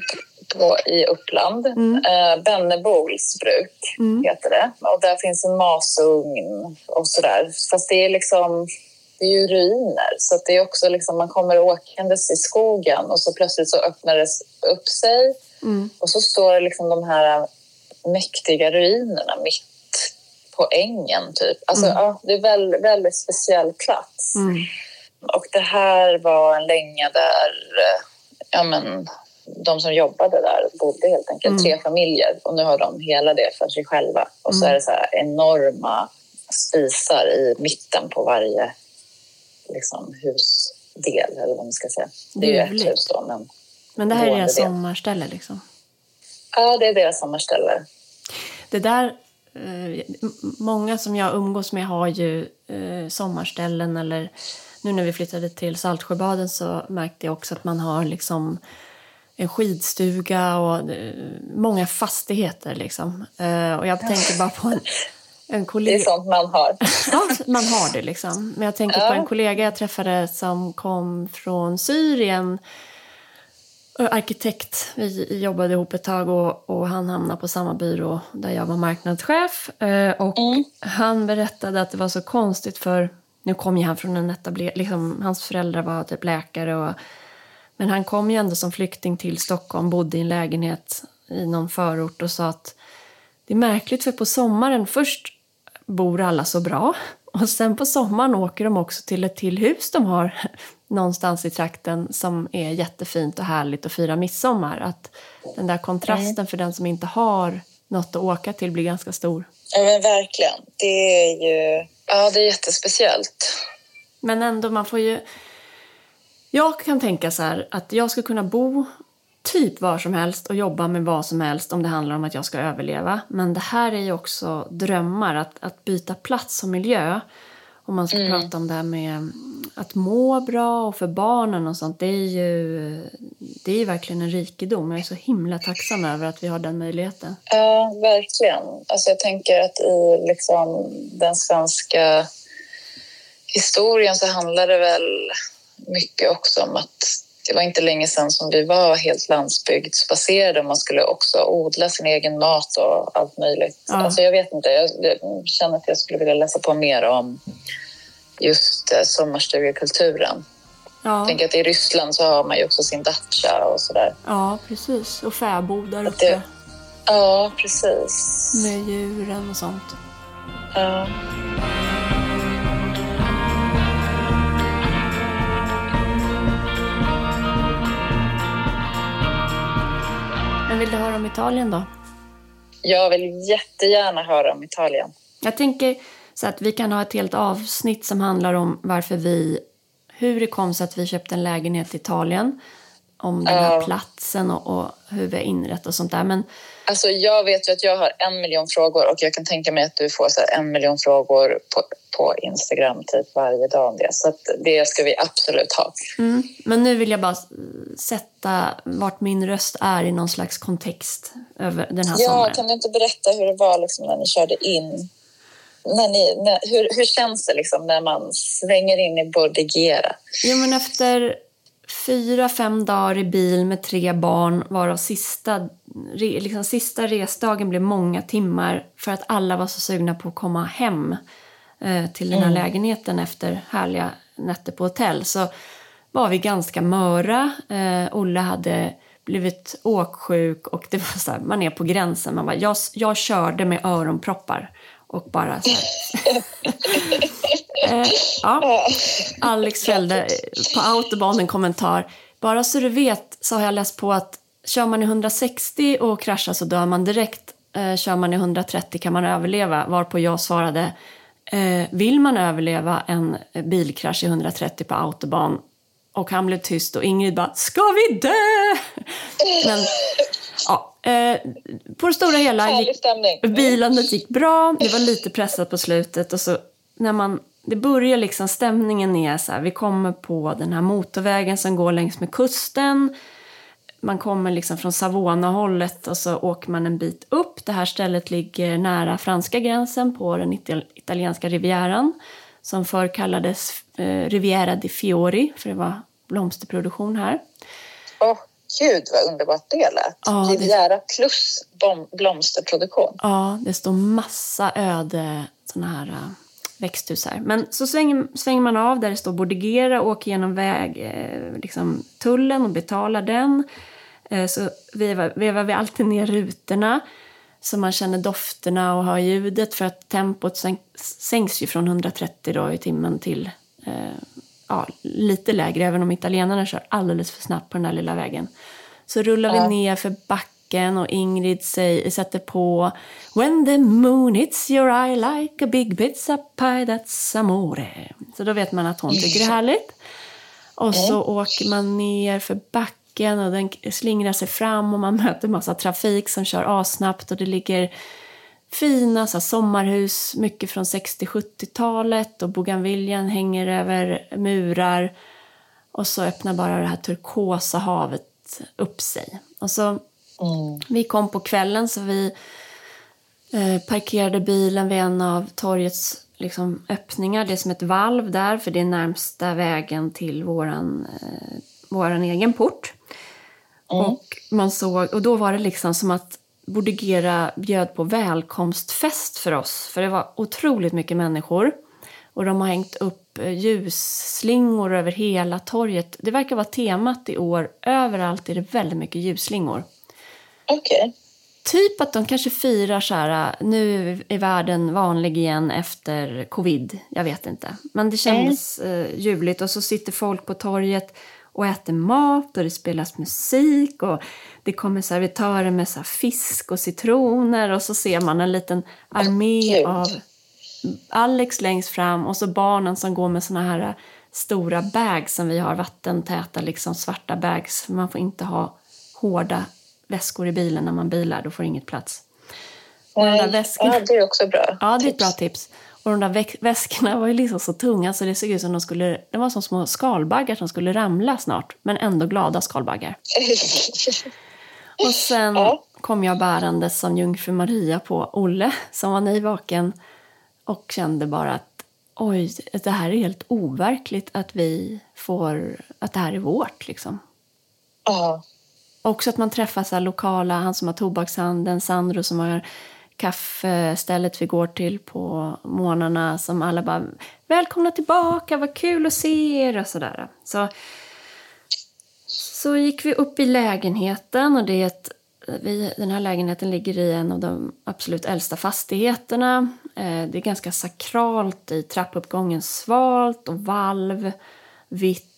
A: på, i Uppland. Mm. Äh, Bennebols bruk mm. heter det. Och där finns en masugn och sådär. Fast det är liksom det är ju ruiner. Så det är också liksom, man kommer åkandes i skogen och så plötsligt så öppnar det upp sig
B: mm.
A: och så står liksom de här mäktiga ruinerna mitt på ängen. Typ. Alltså, mm. ja, det är väldigt, väldigt speciell plats.
B: Mm.
A: Och det här var en länga där ja, men, de som jobbade där bodde helt enkelt. Mm. Tre familjer och nu har de hela det för sig själva. Och så mm. är det så enorma spisar i mitten på varje liksom, husdel, eller vad man ska säga. Det är ju ett hus då, men...
B: Men det här är deras sommarställe liksom?
A: Ja, det är deras sommarställe.
B: Det där... Eh, många som jag umgås med har ju eh, sommarställen eller nu när vi flyttade till Saltsjöbaden så märkte jag också att man har liksom en skidstuga och eh, många fastigheter liksom. Eh, och jag tänker bara på en En kollega...
A: Det är sånt man har.
B: ja, man har det liksom. Men jag tänker ja. på en kollega jag träffade som kom från Syrien. Arkitekt. Vi jobbade ihop ett tag och, och han hamnade på samma byrå där jag var marknadschef. Eh, och mm. han berättade att det var så konstigt för nu kom ju han från en etablerad, liksom, hans föräldrar var typ läkare och men han kom ju ändå som flykting till Stockholm, bodde i en lägenhet i någon förort och sa att det är märkligt för på sommaren först bor alla så bra och sen på sommaren åker de också till ett till hus de har någonstans i trakten som är jättefint och härligt att fira midsommar. Att den där kontrasten mm. för den som inte har något att åka till blir ganska stor.
A: Ja men verkligen. Det är ju ja, det är jättespeciellt.
B: Men ändå, man får ju jag kan tänka så här att jag ska kunna bo typ var som helst och jobba med vad som helst om det handlar om att jag ska överleva. Men det här är ju också drömmar, att, att byta plats och miljö. Om man ska mm. prata om det här med att må bra och för barnen och sånt. Det är ju det är verkligen en rikedom. Jag är så himla tacksam över att vi har den möjligheten.
A: Ja, verkligen. Alltså jag tänker att i liksom den svenska historien så handlar det väl mycket också om att det var inte länge sedan som vi var helt landsbygdsbaserade. Man skulle också odla sin egen mat och allt möjligt. Ja. Alltså jag vet inte, jag, jag känner att jag skulle vilja läsa på mer om just eh, sommarstugekulturen. Ja. Tänker att i Ryssland så har man ju också sin dacha och sådär.
B: Ja, precis. Och fäbodar uppe. Det,
A: ja, precis.
B: Med djuren och sånt.
A: Ja.
B: Men vill du höra om Italien då?
A: Jag vill jättegärna höra om Italien.
B: Jag tänker så att vi kan ha ett helt avsnitt som handlar om varför vi, hur det kom sig att vi köpte en lägenhet i Italien. Om den här uh, platsen och, och, hur vi har inrett och sånt där. Men,
A: alltså jag vet ju att jag har en miljon frågor och jag kan tänka mig att du får så en miljon frågor på, på Instagram typ varje dag om det. Så det ska vi absolut ha.
B: Mm, men nu vill jag bara sätta vart min röst är i någon slags kontext över den här
A: ja,
B: sommaren.
A: Kan du inte berätta hur det var liksom när ni körde in? När ni, när, hur, hur känns det liksom när man svänger in i Bordighera?
B: Ja, men efter fyra, fem dagar i bil med tre barn varav sista, liksom sista resdagen blev många timmar för att alla var så sugna på att komma hem eh, till den här mm. lägenheten efter härliga nätter på hotell så var vi ganska möra. Eh, Olle hade blivit åksjuk och det var så här, man är på gränsen. Man bara, jag, jag körde med öronproppar och bara så eh, ja. Alex fällde på autobahn en kommentar. Bara så du vet så har jag läst på att kör man i 160 och kraschar så dör man direkt. Eh, kör man i 130 kan man överleva. Varpå jag svarade eh, vill man överleva en bilkrasch i 130 på autobahn och han blev tyst och Ingrid bara “Ska vi dö?” Men ja, eh, på det stora hela gick bilandet gick bra. Det var lite pressat på slutet och så när man det börjar liksom, stämningen är så här, vi kommer på den här motorvägen som går längs med kusten. Man kommer liksom från Savona-hållet och så åker man en bit upp. Det här stället ligger nära franska gränsen på den italienska rivieran som förr kallades eh, Riviera di Fiori, för det var blomsterproduktion här.
A: Åh, oh, gud vad underbart det lät! Ja, Riviera det... plus blomsterproduktion.
B: Ja, det står massa öde såna här uh, växthus här. Men så svänger, svänger man av där det står Bordigera, åker genom väg, eh, liksom, tullen och betalar den. Eh, så vevar, vevar vi alltid ner rutorna så man känner dofterna och hör ljudet för att tempot sänks ju från 130 då i timmen till eh, ja, lite lägre även om italienarna kör alldeles för snabbt på den här lilla vägen. Så rullar vi ner för backen och Ingrid säger, sätter på When the moon hits your eye like a big pizza pie that's amore. Så då vet man att hon tycker det är härligt. Och så åker man ner för backen och den slingrar sig fram och man möter massa trafik som kör assnabbt och det ligger fina så sommarhus, mycket från 60-70-talet och bougainvillen hänger över murar och så öppnar bara det här turkosa havet upp sig. Och så, mm. Vi kom på kvällen så vi Eh, parkerade bilen vid en av torgets liksom, öppningar. Det är som ett valv där, för det är närmsta vägen till våran, eh, våran egen port. Mm. Och, man såg, och då var det liksom som att Bordegera bjöd på välkomstfest för oss. För det var otroligt mycket människor. Och de har hängt upp eh, ljusslingor över hela torget. Det verkar vara temat i år. Överallt är det väldigt mycket ljusslingor.
A: Okej. Okay.
B: Typ att de kanske firar så här, nu är världen vanlig igen efter covid. Jag vet inte. Men det kändes mm. eh, ljuvligt. Och så sitter folk på torget och äter mat och det spelas musik och det kommer servitörer med så fisk och citroner och så ser man en liten armé av Alex längst fram och så barnen som går med såna här stora bags som vi har, vattentäta liksom svarta bags. Man får inte ha hårda väskor i bilen när man bilar, då får inget plats.
A: Och de väskorna, ja, det är också bra
B: Ja, det är ett bra tips. Och de där väskorna var ju liksom så tunga så det såg ut som de skulle, det var som små skalbaggar som skulle ramla snart, men ändå glada skalbaggar. och sen ja. kom jag bärande som jungfru Maria på Olle som var nyvaken och kände bara att oj, det här är helt overkligt att vi får, att det här är vårt liksom.
A: Ja.
B: Också att man träffar så lokala, han som har tobakshandeln, Sandro som har kaffestället vi går till på morgnarna som alla bara “Välkomna tillbaka, vad kul att se er” och sådär. Så, så gick vi upp i lägenheten och det är ett, vi, den här lägenheten ligger i en av de absolut äldsta fastigheterna. Eh, det är ganska sakralt i trappuppgången, svalt och valv, vitt.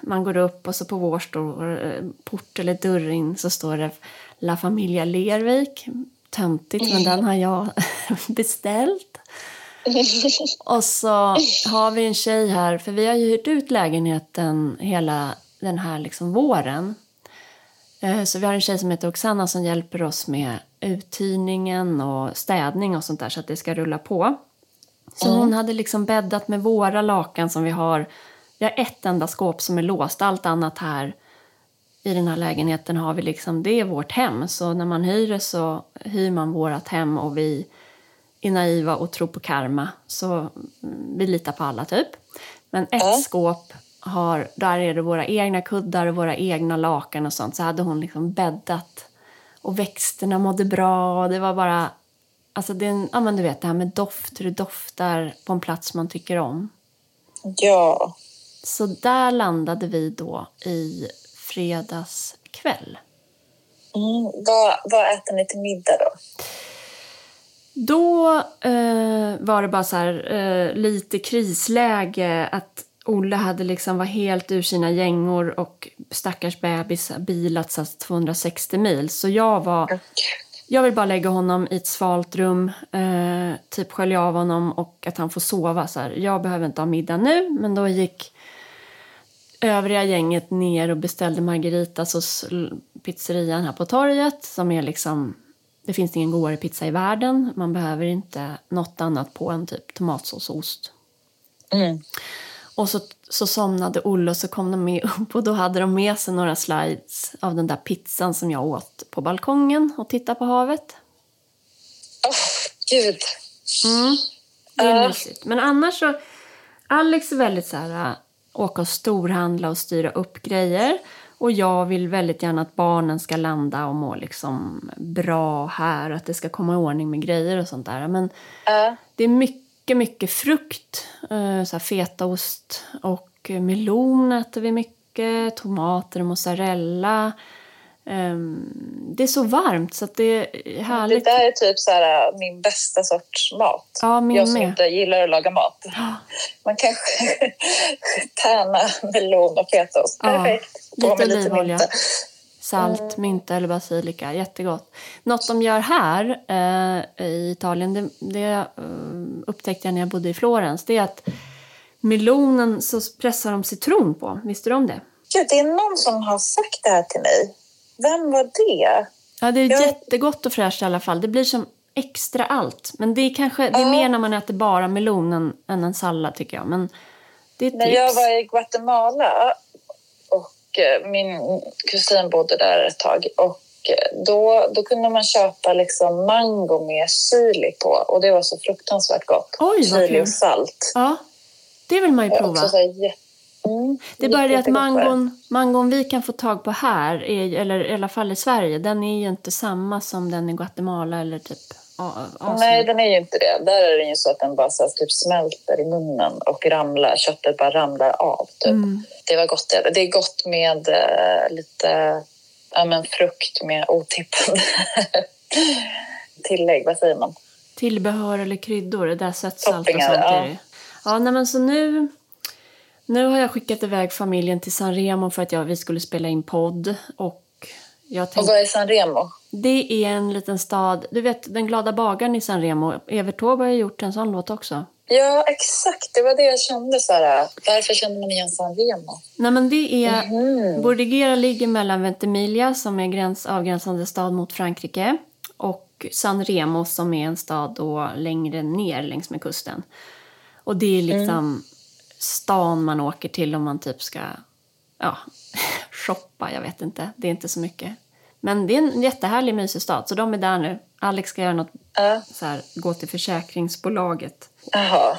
B: Man går upp och så på vår stor eh, port eller dörr in så står det La Familia Lervik töntigt, men den har jag beställt. Och så har vi en tjej här, för vi har ju hyrt ut lägenheten hela den här liksom våren. Eh, så vi har en tjej som heter Oksana som hjälper oss med uthyrningen och städning och sånt där så att det ska rulla på. Så mm. hon hade liksom bäddat med våra lakan som vi har. Vi har ett enda skåp som är låst, allt annat här i den här lägenheten har vi liksom, det är vårt hem. Så när man hyr det så hyr man vårt hem och vi är naiva och tror på karma. Så vi litar på alla typ. Men ett mm. skåp har, där är det våra egna kuddar och våra egna lakan och sånt. Så hade hon liksom bäddat och växterna mådde bra och det var bara, alltså det, ja men du vet det här med doft, hur det doftar på en plats man tycker om.
A: Ja.
B: Så där landade vi då i fredagskväll.
A: Mm, vad, vad äter ni till middag då?
B: Då eh, var det bara så här, eh, lite krisläge. Att Olle hade liksom var helt ur sina gängor och stackars bebis bilats 260 mil. Så jag var... Jag vill bara lägga honom i ett svalt rum, eh, typ skölja av honom och att han får sova. Så här. Jag behöver inte ha middag nu, men då gick övriga gänget ner och beställde margaritas hos pizzerian här på torget som är liksom det finns ingen godare pizza i världen. Man behöver inte något annat på än typ tomatsås och ost.
A: Mm.
B: Och så, så somnade Olle och så kom de med upp och då hade de med sig några slides av den där pizzan som jag åt på balkongen och tittade på havet.
A: Åh, oh, gud!
B: Mm, det är uh. mysigt. Men annars så... Alex är väldigt så här åka och storhandla och styra upp grejer. Och jag vill väldigt gärna att barnen ska landa och må liksom bra här. Att det ska komma i ordning med grejer och sånt där. Men uh. det är mycket, mycket frukt. Uh, så fetaost och melon äter vi mycket. Tomater och mozzarella. Um, det är så varmt så det är härligt.
A: Det där är typ så här, äh, min bästa sorts mat.
B: Ja, min
A: jag som
B: med.
A: inte gillar att laga mat.
B: Ja.
A: Man kanske tärna melon och fetaost. Ja, Perfekt.
B: Lite olivolja. Salt, mm. mynta eller basilika. Jättegott. Något de gör här eh, i Italien, det, det uh, upptäckte jag när jag bodde i Florens, det är att melonen så pressar de citron på. Visste du om det?
A: Gud, det är någon som har sagt det här till mig. Vem var det?
B: Ja, det är jag... jättegott och fräscht i alla fall. Det blir som extra allt. Men det är kanske det är mer när man äter bara melon än, än en sallad tycker jag. Men det är
A: När jag var i Guatemala och eh, min kusin bodde där ett tag och då, då kunde man köpa liksom mango med chili på och det var så fruktansvärt gott.
B: Oj, vad
A: chili och salt.
B: Ja, det vill man ju
A: Och
B: prova.
A: också så här, mm,
B: Det är bara det att mangon, mangon vi kan få tag på här, är, eller i alla fall i Sverige, den är ju inte samma som den i Guatemala eller typ Asien.
A: Nej, den är ju inte det. Där är det ju så att den bara så här, typ smälter i munnen och ramlar, köttet bara ramlar av. Typ.
B: Mm.
A: Det var gott. Det, är gott med eh, lite ja, men frukt med otippade tillägg. Vad säger man?
B: Tillbehör eller kryddor, det där sötsalt och sånt är det. Ja, nej, men så nu, nu har jag skickat iväg familjen till San Remo för att jag, vi skulle spela in podd. Och jag
A: Och
B: tänkte,
A: vad är San Remo?
B: det är en liten stad, du vet den glada bagaren i San Remo, Evert Taube har gjort en sån låt också.
A: Ja, exakt. Det var det jag kände. Så här, varför kände man igen San Remo?
B: Nej men det är,
A: Mhm.
B: Bordigera ligger mellan Ventimiglia som är gräns, avgränsande stad mot Frankrike och San Remo som är en stad då längre ner längs med kusten. Och det är liksom stan man åker till om man typ ska ja, shoppa, jag vet inte. Det är inte så mycket. Men det är en jättehärlig mysig stad, så de är där nu. Alex ska göra något,
A: Ja.
B: så här, gå till försäkringsbolaget.
A: Jaha.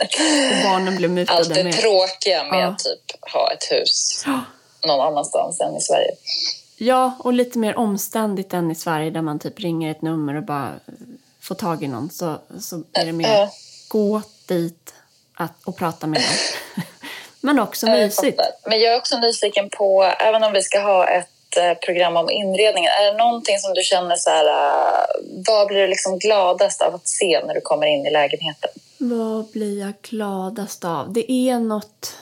B: Och barnen blir mutade
A: Allt det
B: med...
A: tråkiga med
B: Ja.
A: att typ ha ett hus
B: Ja.
A: någon annanstans än i Sverige.
B: Ja, och lite mer omständigt än i Sverige där man typ ringer ett nummer och bara får tag i någon. Så, så är det mer
A: Ja.
B: gå dit att, och prata med dem. Men också mysigt.
A: Men jag är också nyfiken på, även om vi ska ha ett eh, program om inredningen, är det någonting som du känner så här, eh, vad blir du liksom gladast av att se när du kommer in i lägenheten?
B: Vad blir jag gladast av? Det är något...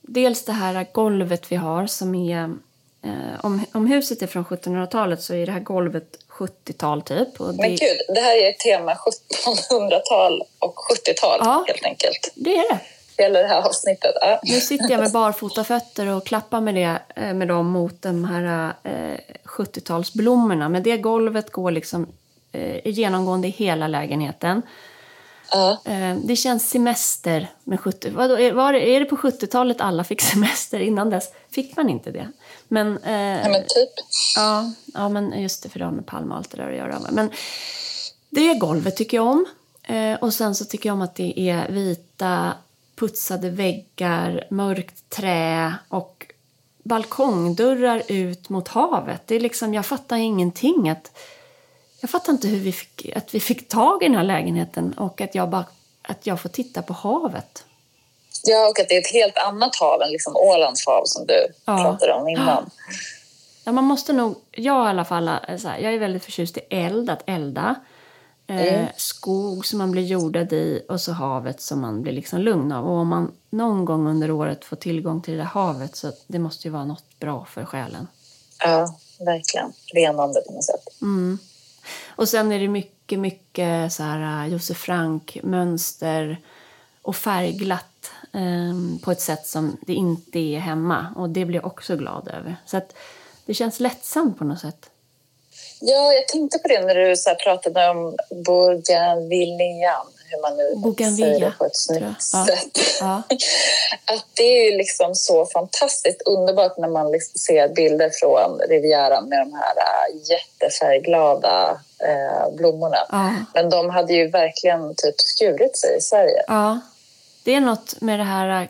B: Dels det här golvet vi har som är... Eh, om, om huset är från 1700-talet så är det här golvet 70-tal typ. Och det,
A: Men gud, det här är ett tema 1700-tal och 70-tal
B: Ja.
A: helt enkelt.
B: det är det.
A: Hela det här avsnittet. Ja.
B: Nu sitter jag med barfota fötter och klappar med, det, eh, med dem mot de här eh, 70-talsblommorna. Men det golvet går liksom eh, genomgående i hela lägenheten. Eh, det känns semester med 70... Vadå, är, var det, är det på 70-talet alla fick semester? Innan dess fick man inte det. Men, eh,
A: Ja, men typ.
B: Ja, ja, men just det, för det har med Palme och allt det där att göra. Men det golvet tycker jag om. Eh, och sen så tycker jag om att det är vita putsade väggar, mörkt trä och balkongdörrar ut mot havet. Det är liksom, jag fattar ingenting. Att, jag fattar inte hur vi fick, att vi fick tag i den här lägenheten och att jag, bara, att jag får titta på havet.
A: Ja, och att det är ett helt annat hav än liksom Ålands hav som du
B: Ja.
A: pratade om innan.
B: Ja, man måste nog, jag i alla fall, så här, jag är väldigt förtjust i eld, att elda. Eh, skog som man blir jordad i och så havet som man blir liksom lugn av. Och om man någon gång under året får tillgång till det där havet så det måste ju vara något bra för själen.
A: Ja, verkligen. Renande på något sätt.
B: Mm. Och sen är det mycket, mycket så här uh, Josef Frank-mönster och färgglatt ehm, på ett sätt som det inte är hemma. Och det blir jag också glad över. Så att det känns lättsamt på något sätt.
A: Ja, jag tänkte på det när du så pratade om bougainvillean, hur man nu säger det på ett snyggt sätt.
B: Ja.
A: Att det är liksom så fantastiskt underbart när man liksom ser bilder från Rivieran med de här äh, jättefärgglada äh, blommorna.
B: Ja.
A: Men de hade ju verkligen typ skurit sig i Sverige.
B: Ja, det är något med det här äh,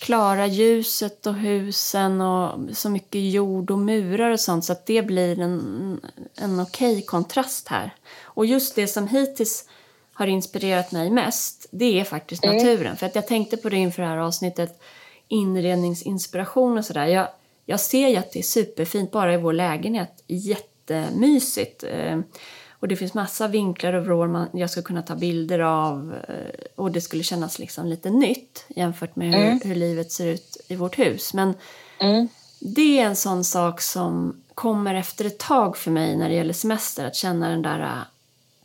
B: klara ljuset och husen och så mycket jord och murar och sånt så att det blir en, en okej kontrast här. Och just det som hittills har inspirerat mig mest, det är faktiskt naturen. För att jag tänkte på det inför det här avsnittet, inredningsinspiration och sådär. Jag, jag ser ju att det är superfint bara i vår lägenhet, jättemysigt. Eh, och det finns massa vinklar och vrår man, jag ska kunna ta bilder av eh, och det skulle kännas liksom lite nytt jämfört med hur, hur livet ser ut i vårt hus. Men
A: Mm.
B: det är en sån sak som kommer efter ett tag för mig när det gäller semester, att känna den där äh,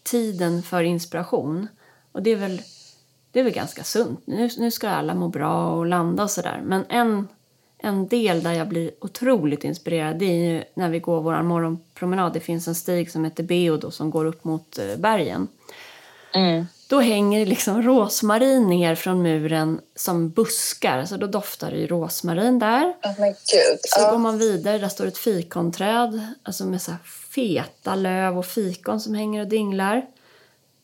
B: tiden för inspiration. Och det är väl, det är väl ganska sunt. Nu, nu ska alla må bra och landa och sådär. Men en, en del där jag blir otroligt inspirerad det är ju när vi går vår morgonpromenad. Det finns en stig som heter Beodo som går upp mot eh, bergen.
A: Mm.
B: Då hänger liksom rosmarin ner från muren som buskar, så då doftar det ju rosmarin där.
A: Oh.
B: Så
A: Ja.
B: går man vidare, där står ett fikonträd alltså med så feta löv och fikon som hänger och dinglar.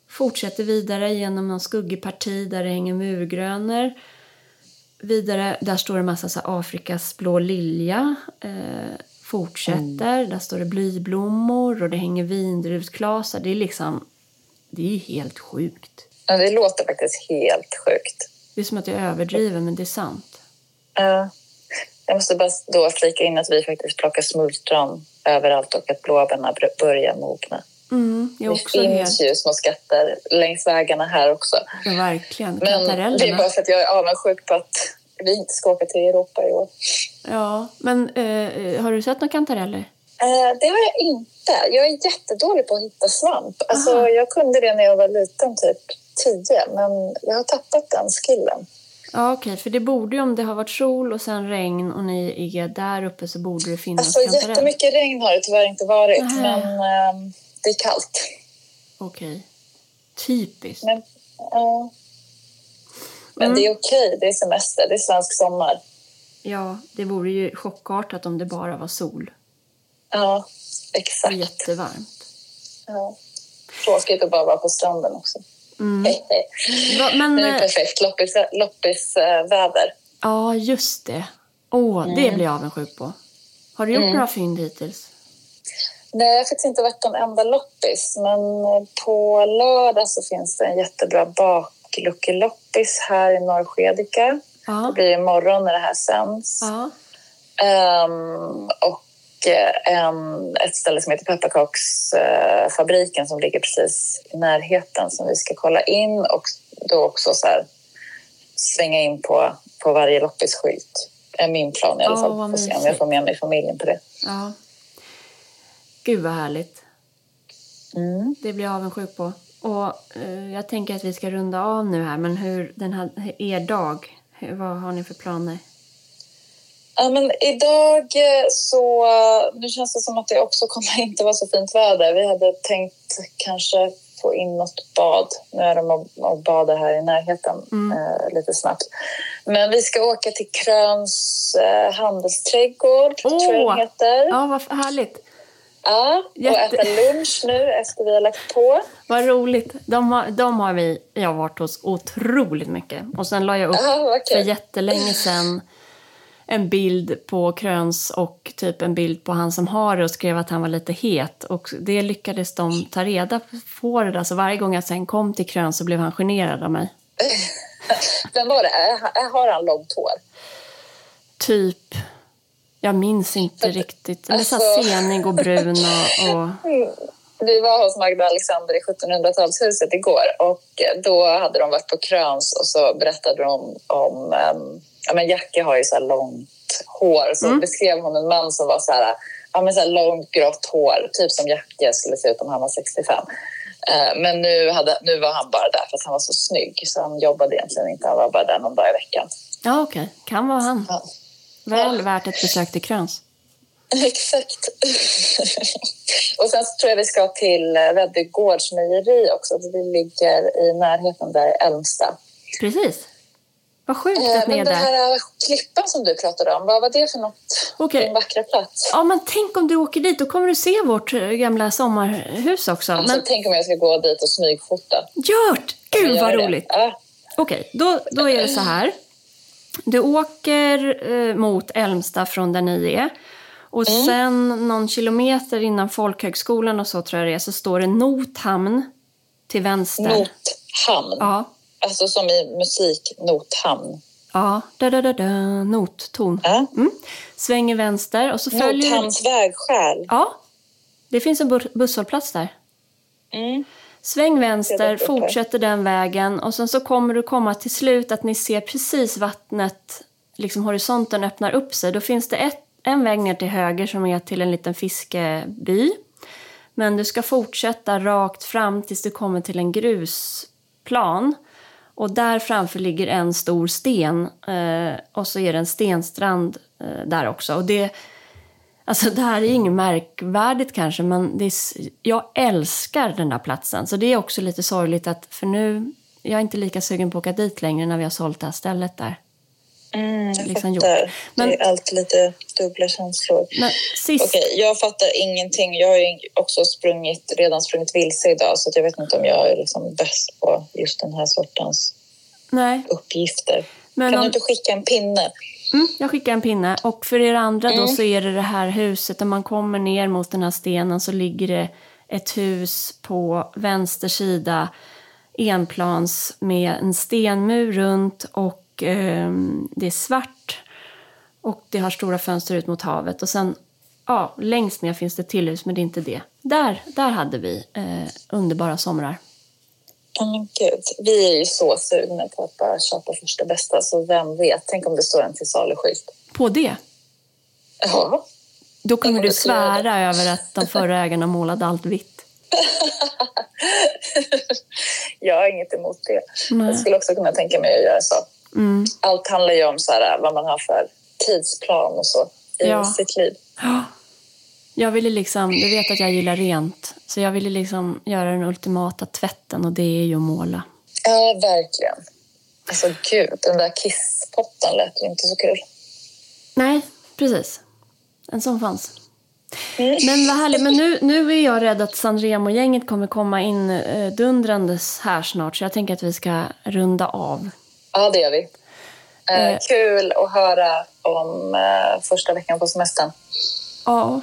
B: Fortsätter vidare genom någon skuggig parti där det hänger murgrönor. Vidare, där står det en massa så här Afrikas blå lilja. Eh, fortsätter, där står det blyblommor och det hänger vindruvsklasar. Det är liksom, det är helt sjukt.
A: Ja, det låter faktiskt helt sjukt.
B: Det är som att jag överdriver, men det är sant.
A: Ja. jag måste bara då flika in att vi faktiskt plockar smultron överallt och att blåbärna br- börjar mogna.
B: Mm, det
A: Det finns
B: helt...
A: ju små skatter längs vägarna här också.
B: Ja, verkligen.
A: Men det är bara för att jag är avundsjuk på att vi inte ska åka till Europa i år.
B: Ja, men eh, har du sett några kantareller?
A: Eh, det har jag inte. Jag är jättedålig på att hitta svamp. Alltså,
B: Aha.
A: jag kunde det när jag var liten, typ tio, men jag har tappat den skillen.
B: Ja, okej, för det borde ju om det har varit sol och sen regn och ni är där uppe så borde det finnas
A: Alltså,
B: kantareller.
A: jättemycket regn har det tyvärr inte varit,
B: Nej.
A: men ehm, det är kallt.
B: Okej. Typiskt.
A: Men, ja. men
B: Mm.
A: det är okej, det är semester, det är svensk sommar.
B: Ja, det vore ju chockartat om det bara var sol
A: Ja,
B: och
A: exakt.
B: jättevarmt.
A: Ja. Tråkigt att bara vara på stranden också.
B: Mm.
A: Hej, hej.
B: Va, men,
A: Nu är det
B: eh,
A: perfekt loppis, loppisväder.
B: ja, just det. Åh, det
A: Mm.
B: blir jag avundsjuk på. Har du gjort några fynd hittills?
A: Nej, jag har faktiskt inte varit en enda loppis, men på lördag så finns det en jättebra bakluckeloppis här i Norrskedika. Det
B: Ja.
A: blir imorgon när det här sänds.
B: Ja.
A: Ehm, och eh, en, ett ställe som heter Pepparkaksfabriken som ligger precis i närheten som vi ska kolla in och då också så här, svänga in på, på varje loppisskylt. är min plan i alla fall.
B: vad
A: Får se om jag får med mig familjen på det.
B: ja. Gud vad härligt.
A: Mm.
B: Det blir jag avundsjuk på. Och eh, jag tänker att vi ska runda av nu här, men hur den här, er dag, hur, vad har ni för planer?
A: Ja, men idag eh, så... Nu känns det som att det också kommer inte vara så fint väder. Vi hade tänkt kanske få in något bad. Nu är de och, badar här i närheten
B: Mm.
A: eh, lite snabbt. Men vi ska åka till Kröns eh, handelsträdgård, tror jag den heter.
B: Ja, vad härligt.
A: Ja, och
B: Jätte-
A: äta lunch nu efter vi har lagt på.
B: Vad roligt. De har, de har vi, jag har varit hos otroligt mycket. Och sen la jag upp
A: Ja, vad
B: för jättelänge sedan en bild på Kröns och typ en bild på han som har det och skrev att han var lite het. Och det lyckades de ta reda på det där. Så varje gång jag sen kom till Kröns så blev han generad av mig.
A: Vem var det? Har han långt hår?
B: Typ, jag minns inte riktigt. Eller så här
A: Alltså-
B: senig och brun och... och
A: Vi var hos Magda Alexander i 1700-talshuset igår och då hade de varit på Kröns och så berättade de om... Um, ja, men Jackie har ju så här långt hår. Så
B: Mm.
A: beskrev hon en man som var så här, ja, men så här långt grått hår, typ som Jackie skulle se ut om han var 65. Eh, men nu, hade, nu var han bara där för att han var så snygg så han jobbade egentligen inte. Han var bara där någon dag i veckan.
B: ja, okej. Kan vara han.
A: Ja.
B: Väl värt ett besök till Kröns.
A: Exakt. och sen tror jag vi ska till eh, Väddö gårdsmejeri också. Vi ligger i närheten där Älmsta.
B: Precis. Vad sjukt
A: Eh,
B: att ni är
A: Men den
B: där.
A: här klippan som du pratade om, vad var det för något?
B: Okej.
A: Din vackra plats?
B: Ja, men tänk om du åker dit. Då kommer du se vårt eh, gamla sommarhus också.
A: Alltså,
B: Men
A: Tänk om jag ska gå dit och smygfota.
B: Gjort! Gud
A: Jag
B: vad
A: gör det.
B: roligt.
A: Ja.
B: Okej, då, då är det så här. Du åker eh, mot Älmsta från där ni är. Och
A: Mm.
B: sen någon kilometer innan folkhögskolan och så tror jag det är, så står det Nothamn till vänster.
A: Nothamn.
B: Ja,
A: Alltså som i musik, Nothamn.
B: ja, da, da, da, da, notton.
A: Ja.
B: Mm. Svänger vänster och så följer...
A: Nothamns vägskäl.
B: Ja, det finns en bu- busshållplats där.
A: Mm.
B: Sväng vänster, fortsätter den vägen och sen så kommer du komma till slut att ni ser precis vattnet, liksom horisonten öppnar upp sig. Då finns det ett, en väg ner till höger som är till en liten fiskeby. Men du ska fortsätta rakt fram tills du kommer till en grusplan. Och där framför ligger en stor sten eh, och så är det en stenstrand eh, där också. Och det, Alltså det här är inget märkvärdigt kanske, men det är, jag älskar den där platsen. Så det är också lite sorgligt att, för nu, jag är inte lika sugen på att åka dit längre när vi har sålt det här stället där.
A: Mm, jag liksom fattar. Men, det är alltid lite dubbla känslor.
B: Men sist...
A: Okej, jag fattar ingenting. Jag har ju också sprungit, redan sprungit vilse idag så jag vet inte om jag är liksom bäst på just den här sortens
B: Nej.
A: uppgifter. Men kan om... du inte skicka en pinne?
B: Mm, jag skickar en pinne. Och för er andra mm. då så är det det här huset. Om man kommer ner mot den här stenen så ligger det ett hus på vänster sida enplans med en stenmur runt och eh, det är svart och det har stora fönster ut mot havet. Och sen ja, längst ner finns det ett till hus, men det är inte det. Där, där hade vi eh, underbara somrar.
A: Oh, Gud. Vi är ju så sugna på att bara köpa första bästa, så vem vet? Tänk om det står en till salu-skylt.
B: På det?
A: Ja.
B: Då kommer du svära över att de förra ägarna målade allt vitt.
A: jag har inget emot det. Nej. Jag skulle också kunna tänka mig att göra så.
B: Mm.
A: Allt handlar ju om så här, vad man har för tidsplan och så i ja. sitt liv.
B: Ja. Jag ville liksom, du vet att jag gillar rent, så jag ville liksom göra den ultimata tvätten och det är ju att måla.
A: Ja, verkligen. Alltså gud, den där kisspotten lät ju inte så kul.
B: Nej, precis. En sån fanns. Mm. Men vad härligt. Men nu, nu är jag rädd att Sanremo-gänget kommer komma in eh, dundrandes här snart. Så jag tänker att vi ska runda av.
A: Ja, det gör vi. Eh, eh. Kul att höra om eh, första veckan på semestern.
B: Ja,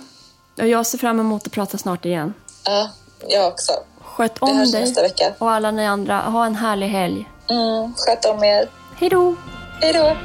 B: jag ser fram emot att prata snart igen.
A: Ja, jag också.
B: Sköt om dig
A: nästa vecka.
B: och alla ni andra. Ha en härlig helg.
A: Mm, sköt om er.
B: Hej då.
A: Hej då.